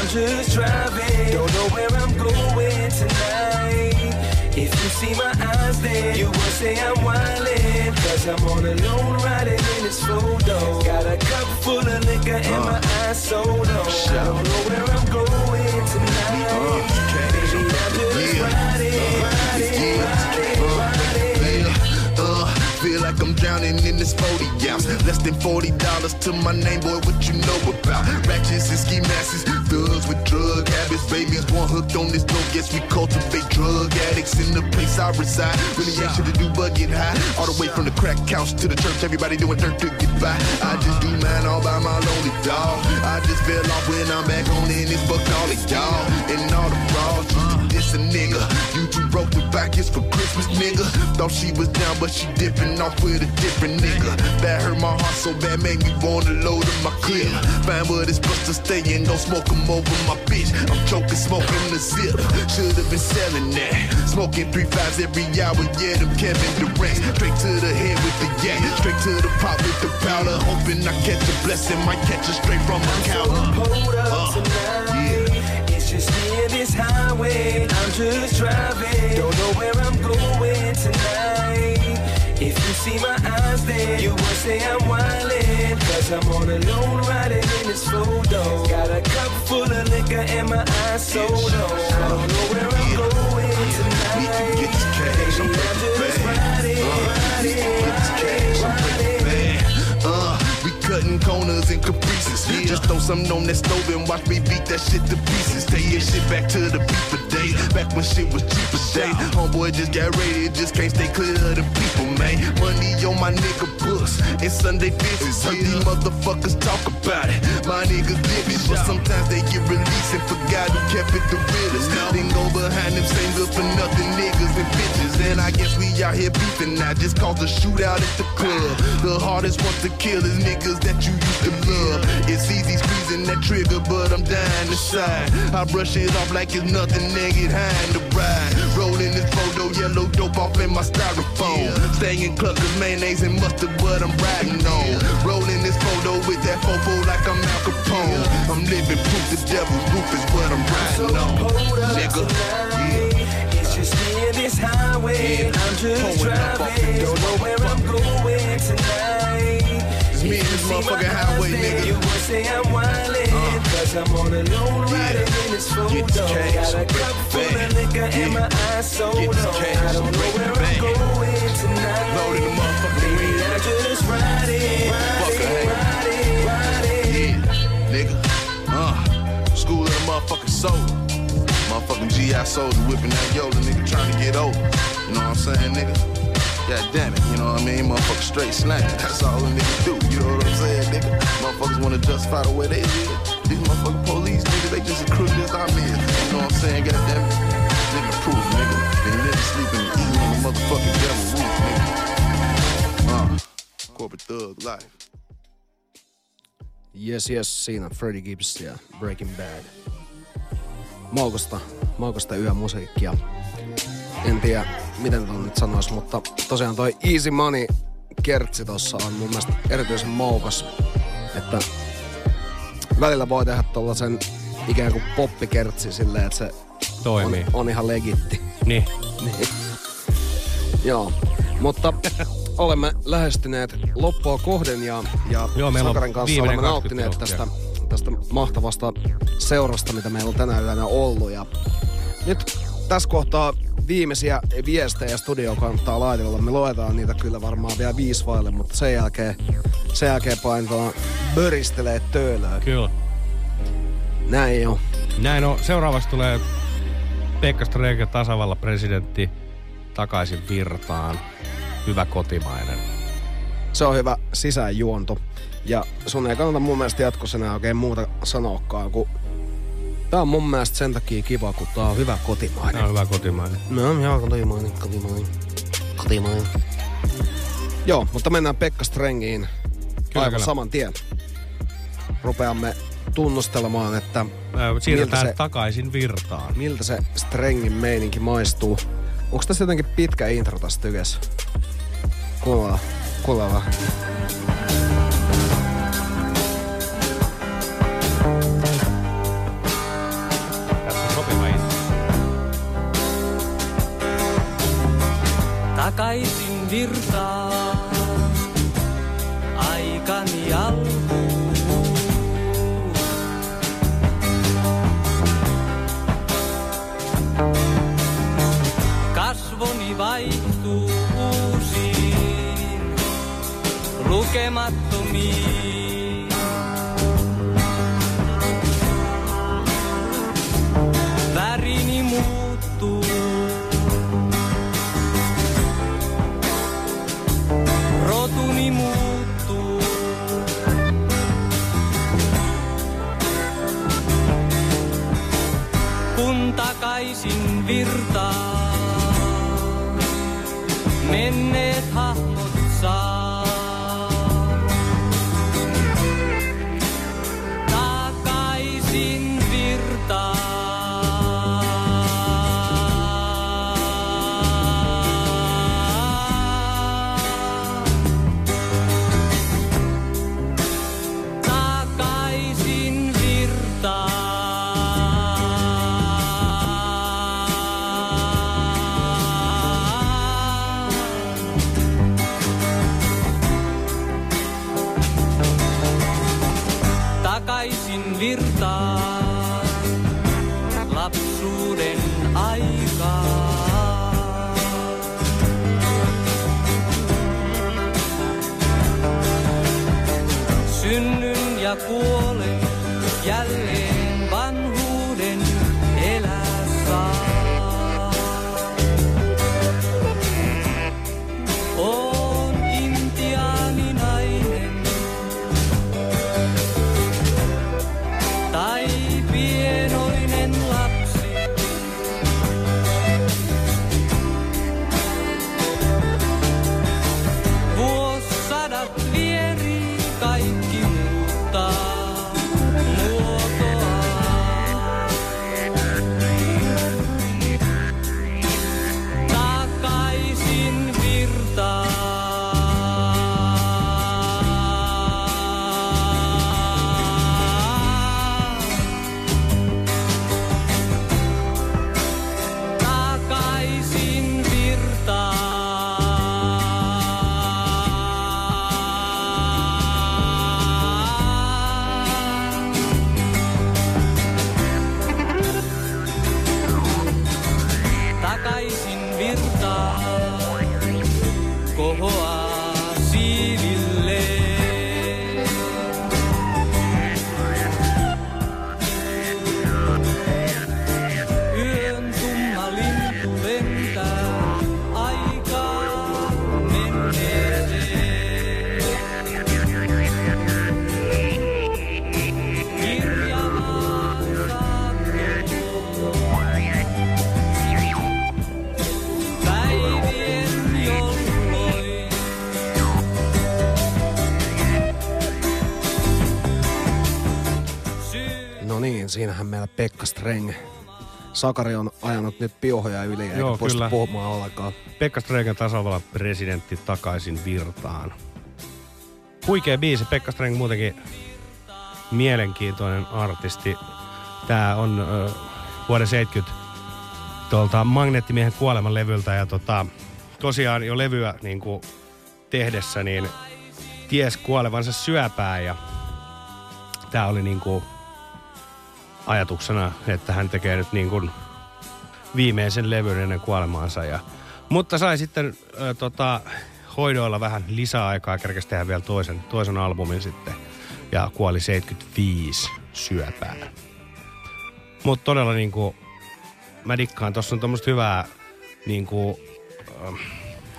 Just driving. Don't know where I'm going tonight. If you see my eyes, then you will say I'm wildin'. Cause I'm on a lone riding in this photo. Got a cup full of liquor and uh. my eyes so low. I don't know where I'm going
drowning in this 40 ounce. Less than $40 to my name, boy, what you know about? Ratchets and ski masses, thugs with drug habits. Babies born hooked on this dope. Guess we cultivate drug addicts in the place I reside. Really ain't shit to do but get high. All the way from the crack couch to the church, everybody doing dirt to get by. I just do mine all by my lonely dog. I just fell off when I'm back on in this fuck all of y'all. And all the frauds, you uh. this a nigga. You too broke to buy gifts for Christmas, nigga. Thought she was down, but she dipping off with a different nigga. That hurt my heart so bad, made me wanna load up my clip. Find where this buster staying, don't smoke 'em over my bitch. I'm choking, smoking the zip. Should've been selling that. Smoking three fives every hour, yeah, them Kevin Durant. Straight to the head with the yak, straight to the pop with the powder. Hoping I catch a blessing, might catch it straight from a counter.
Hold up
Uh,
tonight. It's just and this highway. I'm just driving. Don't know where I'm going tonight. If you see my eyes, then you will say I'm wildin'. Cause I'm on a lone riding in this photo. Got a cup full of liquor and my eyes so low. I don't know where I'm going tonight. Baby, I'm just riding, riding, riding, riding.
Cutting corners and caprices. Just throw something on that stove and watch me beat that shit to pieces. Taking shit back to the beeper days. Back when shit was cheaper days. Homeboy just got raided, just can't stay clear of the people, man. Money on my nigga books. It's Sunday visits. Heard these motherfuckers talk about it. My niggas did it, but sometimes they get released and forgot who kept it the realest. Then go behind them same good for nothing niggas and bitches. And I guess we out here beefing now just cause a shootout at the club. The hardest ones to kill is niggas that you used to love. It's easy squeezing that trigger, but I'm dying inside. I brush it off like it's nothing, high in the ride. Rolling this photo, yellow dope off in my styrofoam. Staying cluckers, mayonnaise and mustard, but I'm riding on. Rolling this photo with that fofo like I'm Al Capone. I'm living proof the devil's roof is what I'm riding on. Nigga, yeah.
It's just me and this highway. I'm just driving. Don't know where I'm going tonight.
It's me and this motherfucking highway, nigga.
You will say I'm wildin'. Uh. Cause I'm on a lone riding in this photo.
Get this cash,
Got a cup full of liquor
bad.
and my eyes so
Get this cash,
I don't know where. I'm going tonight.
Loaded the motherfucking
Baby, I'm just riding,
Fucker,
riding,
motherfucking soul. Motherfucking GI soldier whipping that Yoda, nigga trying to get over. You know what I'm saying, nigga? God damn it, you know what I mean? Motherfucker straight slanging. That's all a nigga do. You know what I'm saying, nigga? Motherfuckers wanna justify the way they live. These motherfucking police, nigga, they just as crooked as I'm is. You know what I'm saying? God damn it. Living proof, nigga. Been living, sleeping, eating on the motherfucking devil roof, nigga. Uh, corporate thug life.
Yes, yes, siinä Freddie Gibbs ja Breaking Bad. Maukosta, maukosta yö musiikkia. En tiedä, miten ton nyt sanois, mutta tosiaan toi Easy Money kertsi tossa on mun mielestä erityisen maukas. Että välillä voi tehdä tollasen ikään kuin poppikertsi silleen, että se
Toimii.
On, on ihan legitti.
Niin.
niin. Joo, mutta olemme lähestyneet loppua kohden ja, ja
Joo, meillä
Sakarin kanssa olemme
20
nauttineet tästä. Tästä mahtavasta seurasta, mitä meillä on tänä yönä ollut. Ja nyt tässä kohtaa viimeisiä viestejä studio kannattaa laitella. Me luetaan niitä kyllä varmaan vielä viisi vaille, mutta sen jälkeen, sen jälkeen painetaan böristelee töölöä.
Kyllä.
Näin on.
Näin on. Seuraavaksi tulee Pekka Streke, tasavallan presidentti, takaisin virtaan. Hyvä kotimainen.
Se on hyvä sisäänjuonto. Ja sun ei kannata mun mielestä jatkossa enää oikein muuta sanoakaan, kun tää on mun mielestä sen takia kiva, kun tää on hyvä kotimainen.
Tämä on hyvä kotimainen.
No, ihan kotimainen, kotimainen, kotimainen. Joo, mutta mennään Pekka Strengiin
Kyllä,
aivan
kyllä.
saman tien. Rupeamme tunnustelemaan, että
Siirrytään
miltä se,
takaisin virtaan.
miltä se Strengin meininki maistuu. Onko tässä jotenkin pitkä intro tästä tykes? Kuulla, Акулова.
Takaisin virtaa aikani alla. Lukemattomiin. Värini muuttuu. Rotuni muuttuu. Kun takaisin virtaa, menneet hahmot
niin, siinähän meillä Pekka Streng. Sakari on ajanut nyt piohoja yli, eikä
Joo,
pysty
kyllä.
puhumaan ollenkaan.
Pekka Strengen tasavallan presidentti takaisin virtaan. Huikea biisi. Pekka Streng muutenkin mielenkiintoinen artisti. Tää on ö, vuoden 70 tuolta Magneettimiehen kuoleman levyltä ja tota, tosiaan jo levyä niin kuin tehdessä niin ties kuolevansa syöpään ja tää oli niin kuin ajatuksena, että hän tekee nyt niin kuin viimeisen levyn ennen kuolemaansa. Ja, mutta sai sitten ö, tota, hoidoilla vähän lisäaikaa kerkesi tehdä vielä toisen, toisen albumin sitten. Ja kuoli 75 syöpään. Mutta todella niinku, mä dikkaan, tossa on tommoista hyvää niinku, ö,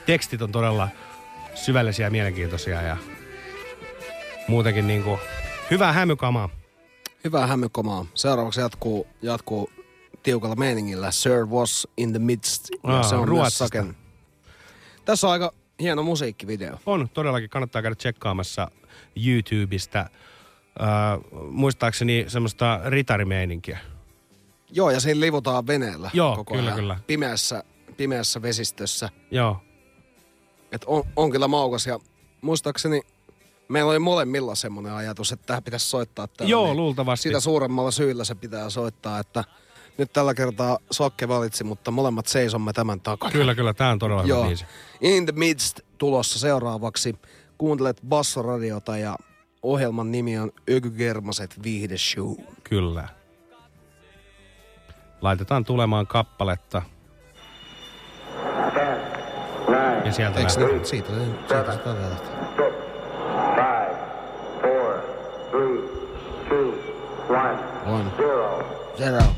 tekstit on todella syvällisiä ja mielenkiintoisia ja muutenkin niinku, hyvää hämykamaa.
Hyvää hämykomaa. Seuraavaksi jatkuu, jatkuu tiukalla meiningillä. Sir was in the midst. Ja se on
Ruotsista.
Saken. Tässä on aika hieno musiikkivideo.
On, todellakin kannattaa käydä tsekkaamassa YouTubesta. Äh, muistaakseni semmoista ritarimeininkiä.
Joo, ja siinä livutaan veneellä
Joo,
koko
kyllä,
ajan.
kyllä.
Pimeässä, pimeässä vesistössä.
Joo.
Et on, on kyllä maukas ja muistaakseni meillä oli molemmilla semmoinen ajatus, että tämä pitäisi soittaa täällä.
Joo, luultavasti.
Sitä suuremmalla syyllä se pitää soittaa, että
Nyt tällä kertaa Sokke valitsi, mutta molemmat seisomme tämän takana.
Kyllä, kyllä, tää on todella hyvä
Joo.
biisi.
In the Midst tulossa seuraavaksi. Kuuntelet Bassoradiota ja ohjelman nimi on Öky Germaset Viihde Show.
Kyllä. Laitetaan tulemaan kappaletta. Ja sieltä
Eikö
lähtee.
ne, siitä, siitä, siitä lähtee.
Five, one, zero.
Zero.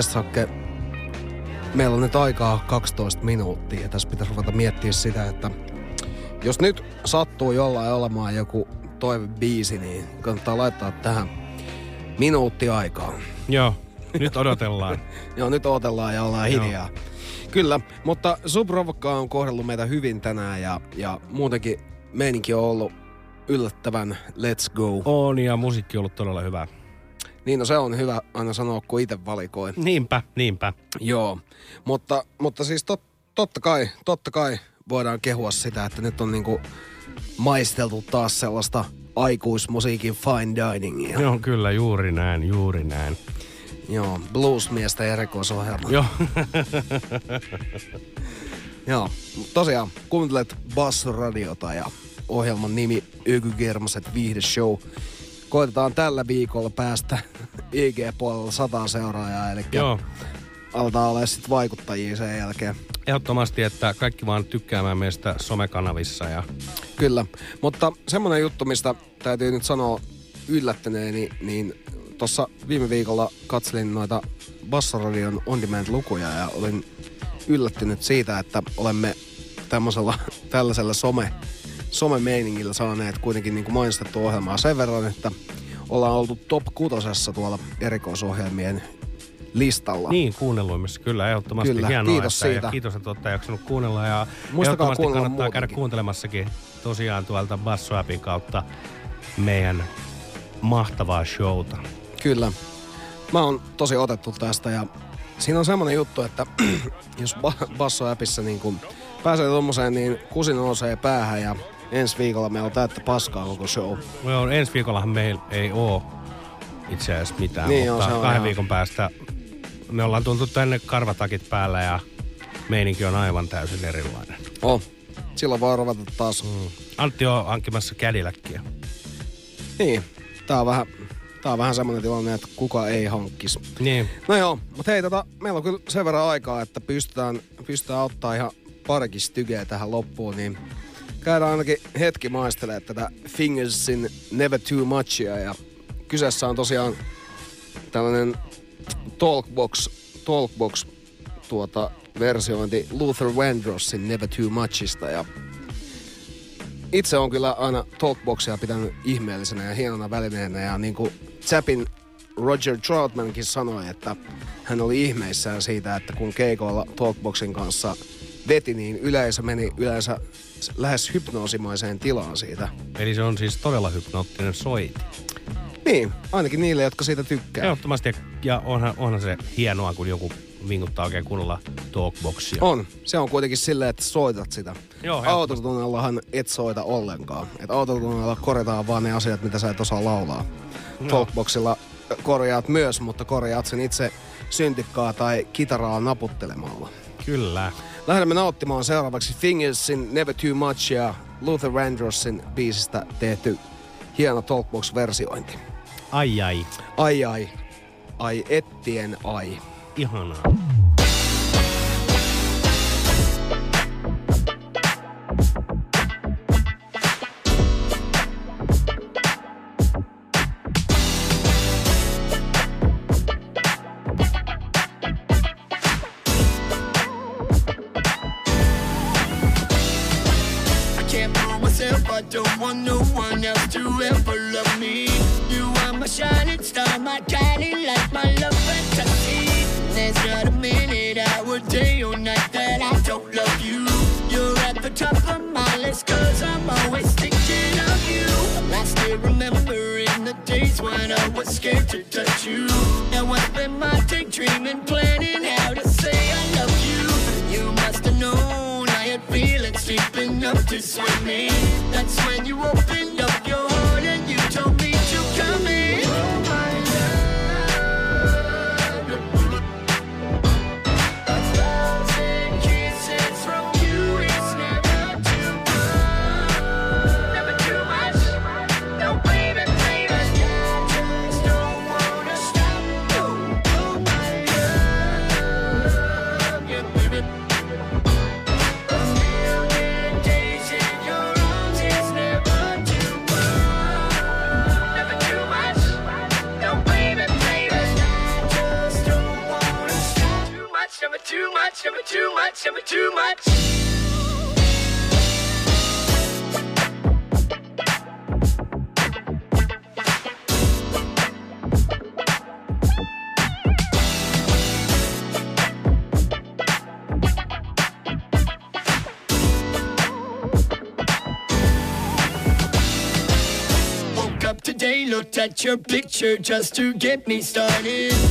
Mitäs Sakke? Meillä on nyt aikaa 12 minuuttia ja tässä pitäisi ruveta miettiä sitä, että jos nyt sattuu jollain olemaan joku toivebiisi, niin kannattaa laittaa tähän minuutti aikaa.
Joo, nyt odotellaan.
Joo, nyt odotellaan ja ollaan
Joo.
hiljaa. Kyllä, mutta Subrovokka on kohdellut meitä hyvin tänään ja, ja muutenkin meininki on ollut yllättävän let's go.
On ja musiikki on ollut todella hyvä.
Niin no se on hyvä aina sanoa, kun itse valikoin.
Niinpä, niinpä.
Joo, mutta, mutta siis tot, totta kai, totta kai voidaan kehua sitä, että nyt on niinku maisteltu taas sellaista aikuismusiikin fine diningia.
Joo, kyllä, juuri näin, juuri näin.
Joo, bluesmiestä erikoisohjelma.
Joo.
Joo, tosiaan kuuntelet Basso-radiota ja ohjelman nimi Yky Germaset Viihde Show. Koitetaan tällä viikolla päästä IG-puolella sataa seuraajaa, eli
Joo.
aletaan olla sitten vaikuttajia sen jälkeen.
Ehdottomasti, että kaikki vaan tykkäämään meistä somekanavissa ja
Kyllä, mutta semmoinen juttu, mistä täytyy nyt sanoa yllättäneeni, niin tuossa viime viikolla katselin noita Bassaradion On Demand-lukuja ja olin yllättynyt siitä, että olemme tämmöisellä, tällaisella some, some-meiningillä saaneet kuitenkin niin kuin mainostettu ohjelmaa sen verran, että ollaan oltu top kutosessa tuolla erikoisohjelmien listalla.
Niin, kuunnelluimmissa kyllä, ehdottomasti
Kyllä,
hienoa.
kiitos
että,
siitä.
Ja kiitos, että olette jaksanut kuunnella. Ja
Muistakaa
ehdottomasti
kuunnella
kannattaa käydä
muutenkin.
kuuntelemassakin tosiaan tuolta Basso-appin kautta meidän mahtavaa showta.
Kyllä. Mä oon tosi otettu tästä ja siinä on semmonen juttu, että jos ba- Basso-appissa niin kun pääsee tommoseen, niin kusi nousee päähän ja ensi viikolla meillä on täyttä paskaa koko show.
Joo, ensi viikollahan meillä ei oo itse asiassa mitään,
Niin
mutta
on,
kahden
ihan-
viikon päästä me ollaan tultu tänne karvatakit päällä ja meininki on aivan täysin erilainen.
Oh, silloin voi ruveta taas.
Mm. Antti on hankkimassa kädiläkkiä.
Niin, tää on vähän, tää on vähän semmonen tilanne, että kuka ei hankkis.
Niin.
No joo, mutta hei, tota, meillä on kyllä sen verran aikaa, että pystytään, pystytään ottaa ihan parikin tähän loppuun, niin käydään ainakin hetki maistelemaan tätä Fingersin Never Too Muchia ja kyseessä on tosiaan tällainen Talkbox, Talkbox tuota, versiointi Luther Vandrossin Never Too Muchista ja itse on kyllä aina Talkboxia pitänyt ihmeellisenä ja hienona välineenä ja niin kuin Chapin Roger Troutmankin sanoi, että hän oli ihmeissään siitä, että kun keikoilla Talkboxin kanssa veti, niin yleisö meni yleensä lähes hypnoosimaiseen tilaan siitä.
Eli se on siis todella hypnoottinen soiti.
Niin, ainakin niille, jotka siitä tykkää.
Ehdottomasti, ja- onhan, onhan se hienoa, kun joku vinkuttaa oikein kunnolla talkboxia.
On. Se on kuitenkin silleen, että soitat sitä.
Joo,
Autotunnellahan et soita ollenkaan. Et autotunnella korjataan vaan ne asiat, mitä sä et osaa laulaa. Talkboxilla korjaat myös, mutta korjaat sen itse syntikkaa tai kitaraa naputtelemalla.
Kyllä.
Lähdemme nauttimaan seuraavaksi Fingersin Never Too Much ja Luther Vandrossin biisistä tehty hieno Talkbox-versiointi.
Ai ai.
Ai ai. Ai ettien ai.
Ihanaa.
When I was scared to touch you. Now I spend my day dreaming, planning how to say I love you. You must have known I had feelings deep enough to swim me. That's when you opened much, never too much. Woke up today, looked at your picture just to get me started.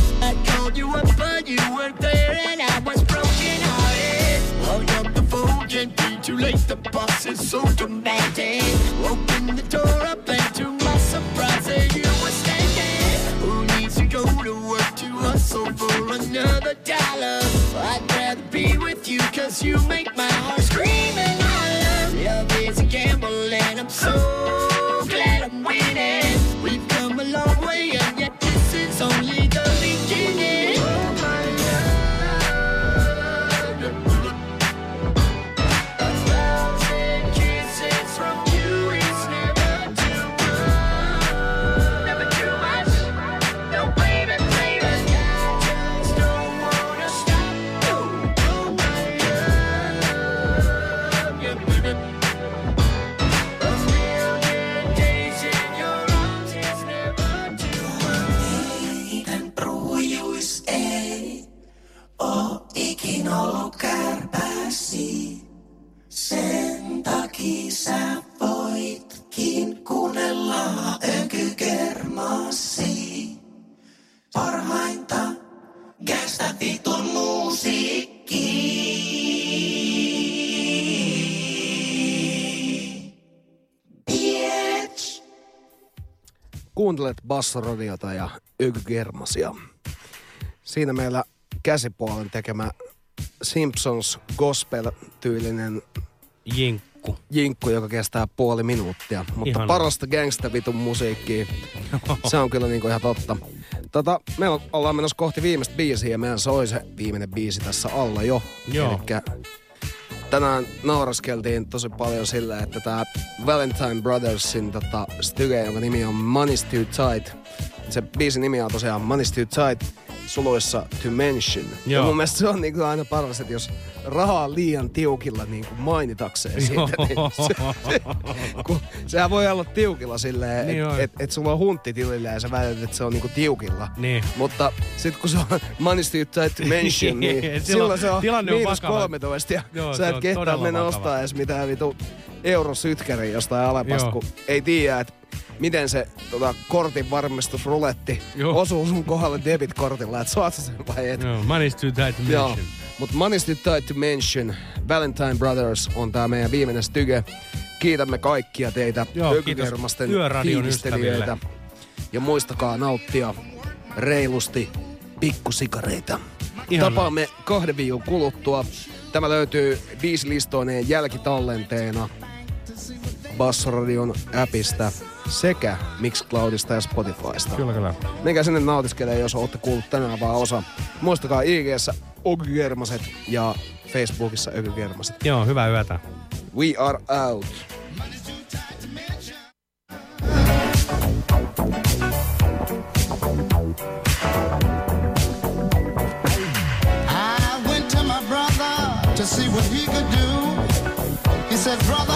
Late. The boss is so demanding. Opened the door up, and to my surprise, you were standing. Who needs to go to work to hustle for another dollar? I'd rather be with you, cause you make
Kuuntelet Bassoradiota ja Ykygermasia. Siinä meillä käsipuolen tekemä Simpsons gospel-tyylinen
Jinkku.
jinkku, joka kestää puoli minuuttia. Mutta
Ihanaa.
parasta gangsta-vitun musiikkia. Se on kyllä niinku ihan totta. Tota, me ollaan menossa kohti viimeistä biisiä ja meidän soi se viimeinen biisi tässä alla jo.
Joo.
Elikkä tänään nauraskeltiin tosi paljon sillä, että tämä Valentine Brothersin tota, styge, jonka nimi on Money's Too Tight. Se biisin nimi on tosiaan Money's Too Tight, suluissa To Mention. Ja
Joo.
mun mielestä se on niinku aina paras, että jos rahaa on liian tiukilla niinku mainitakseen siitä, niin se, se, kun, sehän voi olla tiukilla silleen,
Niin
että et, et sulla on huntti tilillä ja sä väität, että se on niinku tiukilla.
Niin.
Mutta sitten kun se on Too Tight To Mention, niin
Silloin
silloin se on
tilanne on
miinus
vakava.
13 ja
Joo,
sä et kehtaa mennä
vakava.
ostaa edes mitään vitu eurosytkäriä jostain alepasta,
Joo.
kun ei tiedä, että miten se tota, kortin varmistusruletti
Joo.
osuu sun kohdalle debitkortilla, että saat sä sen vai et.
Joo, money's too tight to
Joo.
mention.
Mutta Money's Too Tight to Mention, Valentine Brothers on tää meidän viimeinen styge. Kiitämme kaikkia teitä ökykermasten fiilistelijöitä. Ja muistakaa nauttia reilusti pikkusikareita.
Ihanaa.
Tapaamme kahden viikon kuluttua. Tämä löytyy biisilistoineen jälkitallenteena Bassoradion appista sekä Mixcloudista ja Spotifysta.
Kyllä, kyllä.
Menkää sinne nautiskelee, jos olette kuullut tänään vaan osa. Muistakaa IGssä Okygermaset ja Facebookissa Ökygermaset.
Joo, hyvää yötä.
We are out.
I went to my brother to see what he could do. He said, Brother,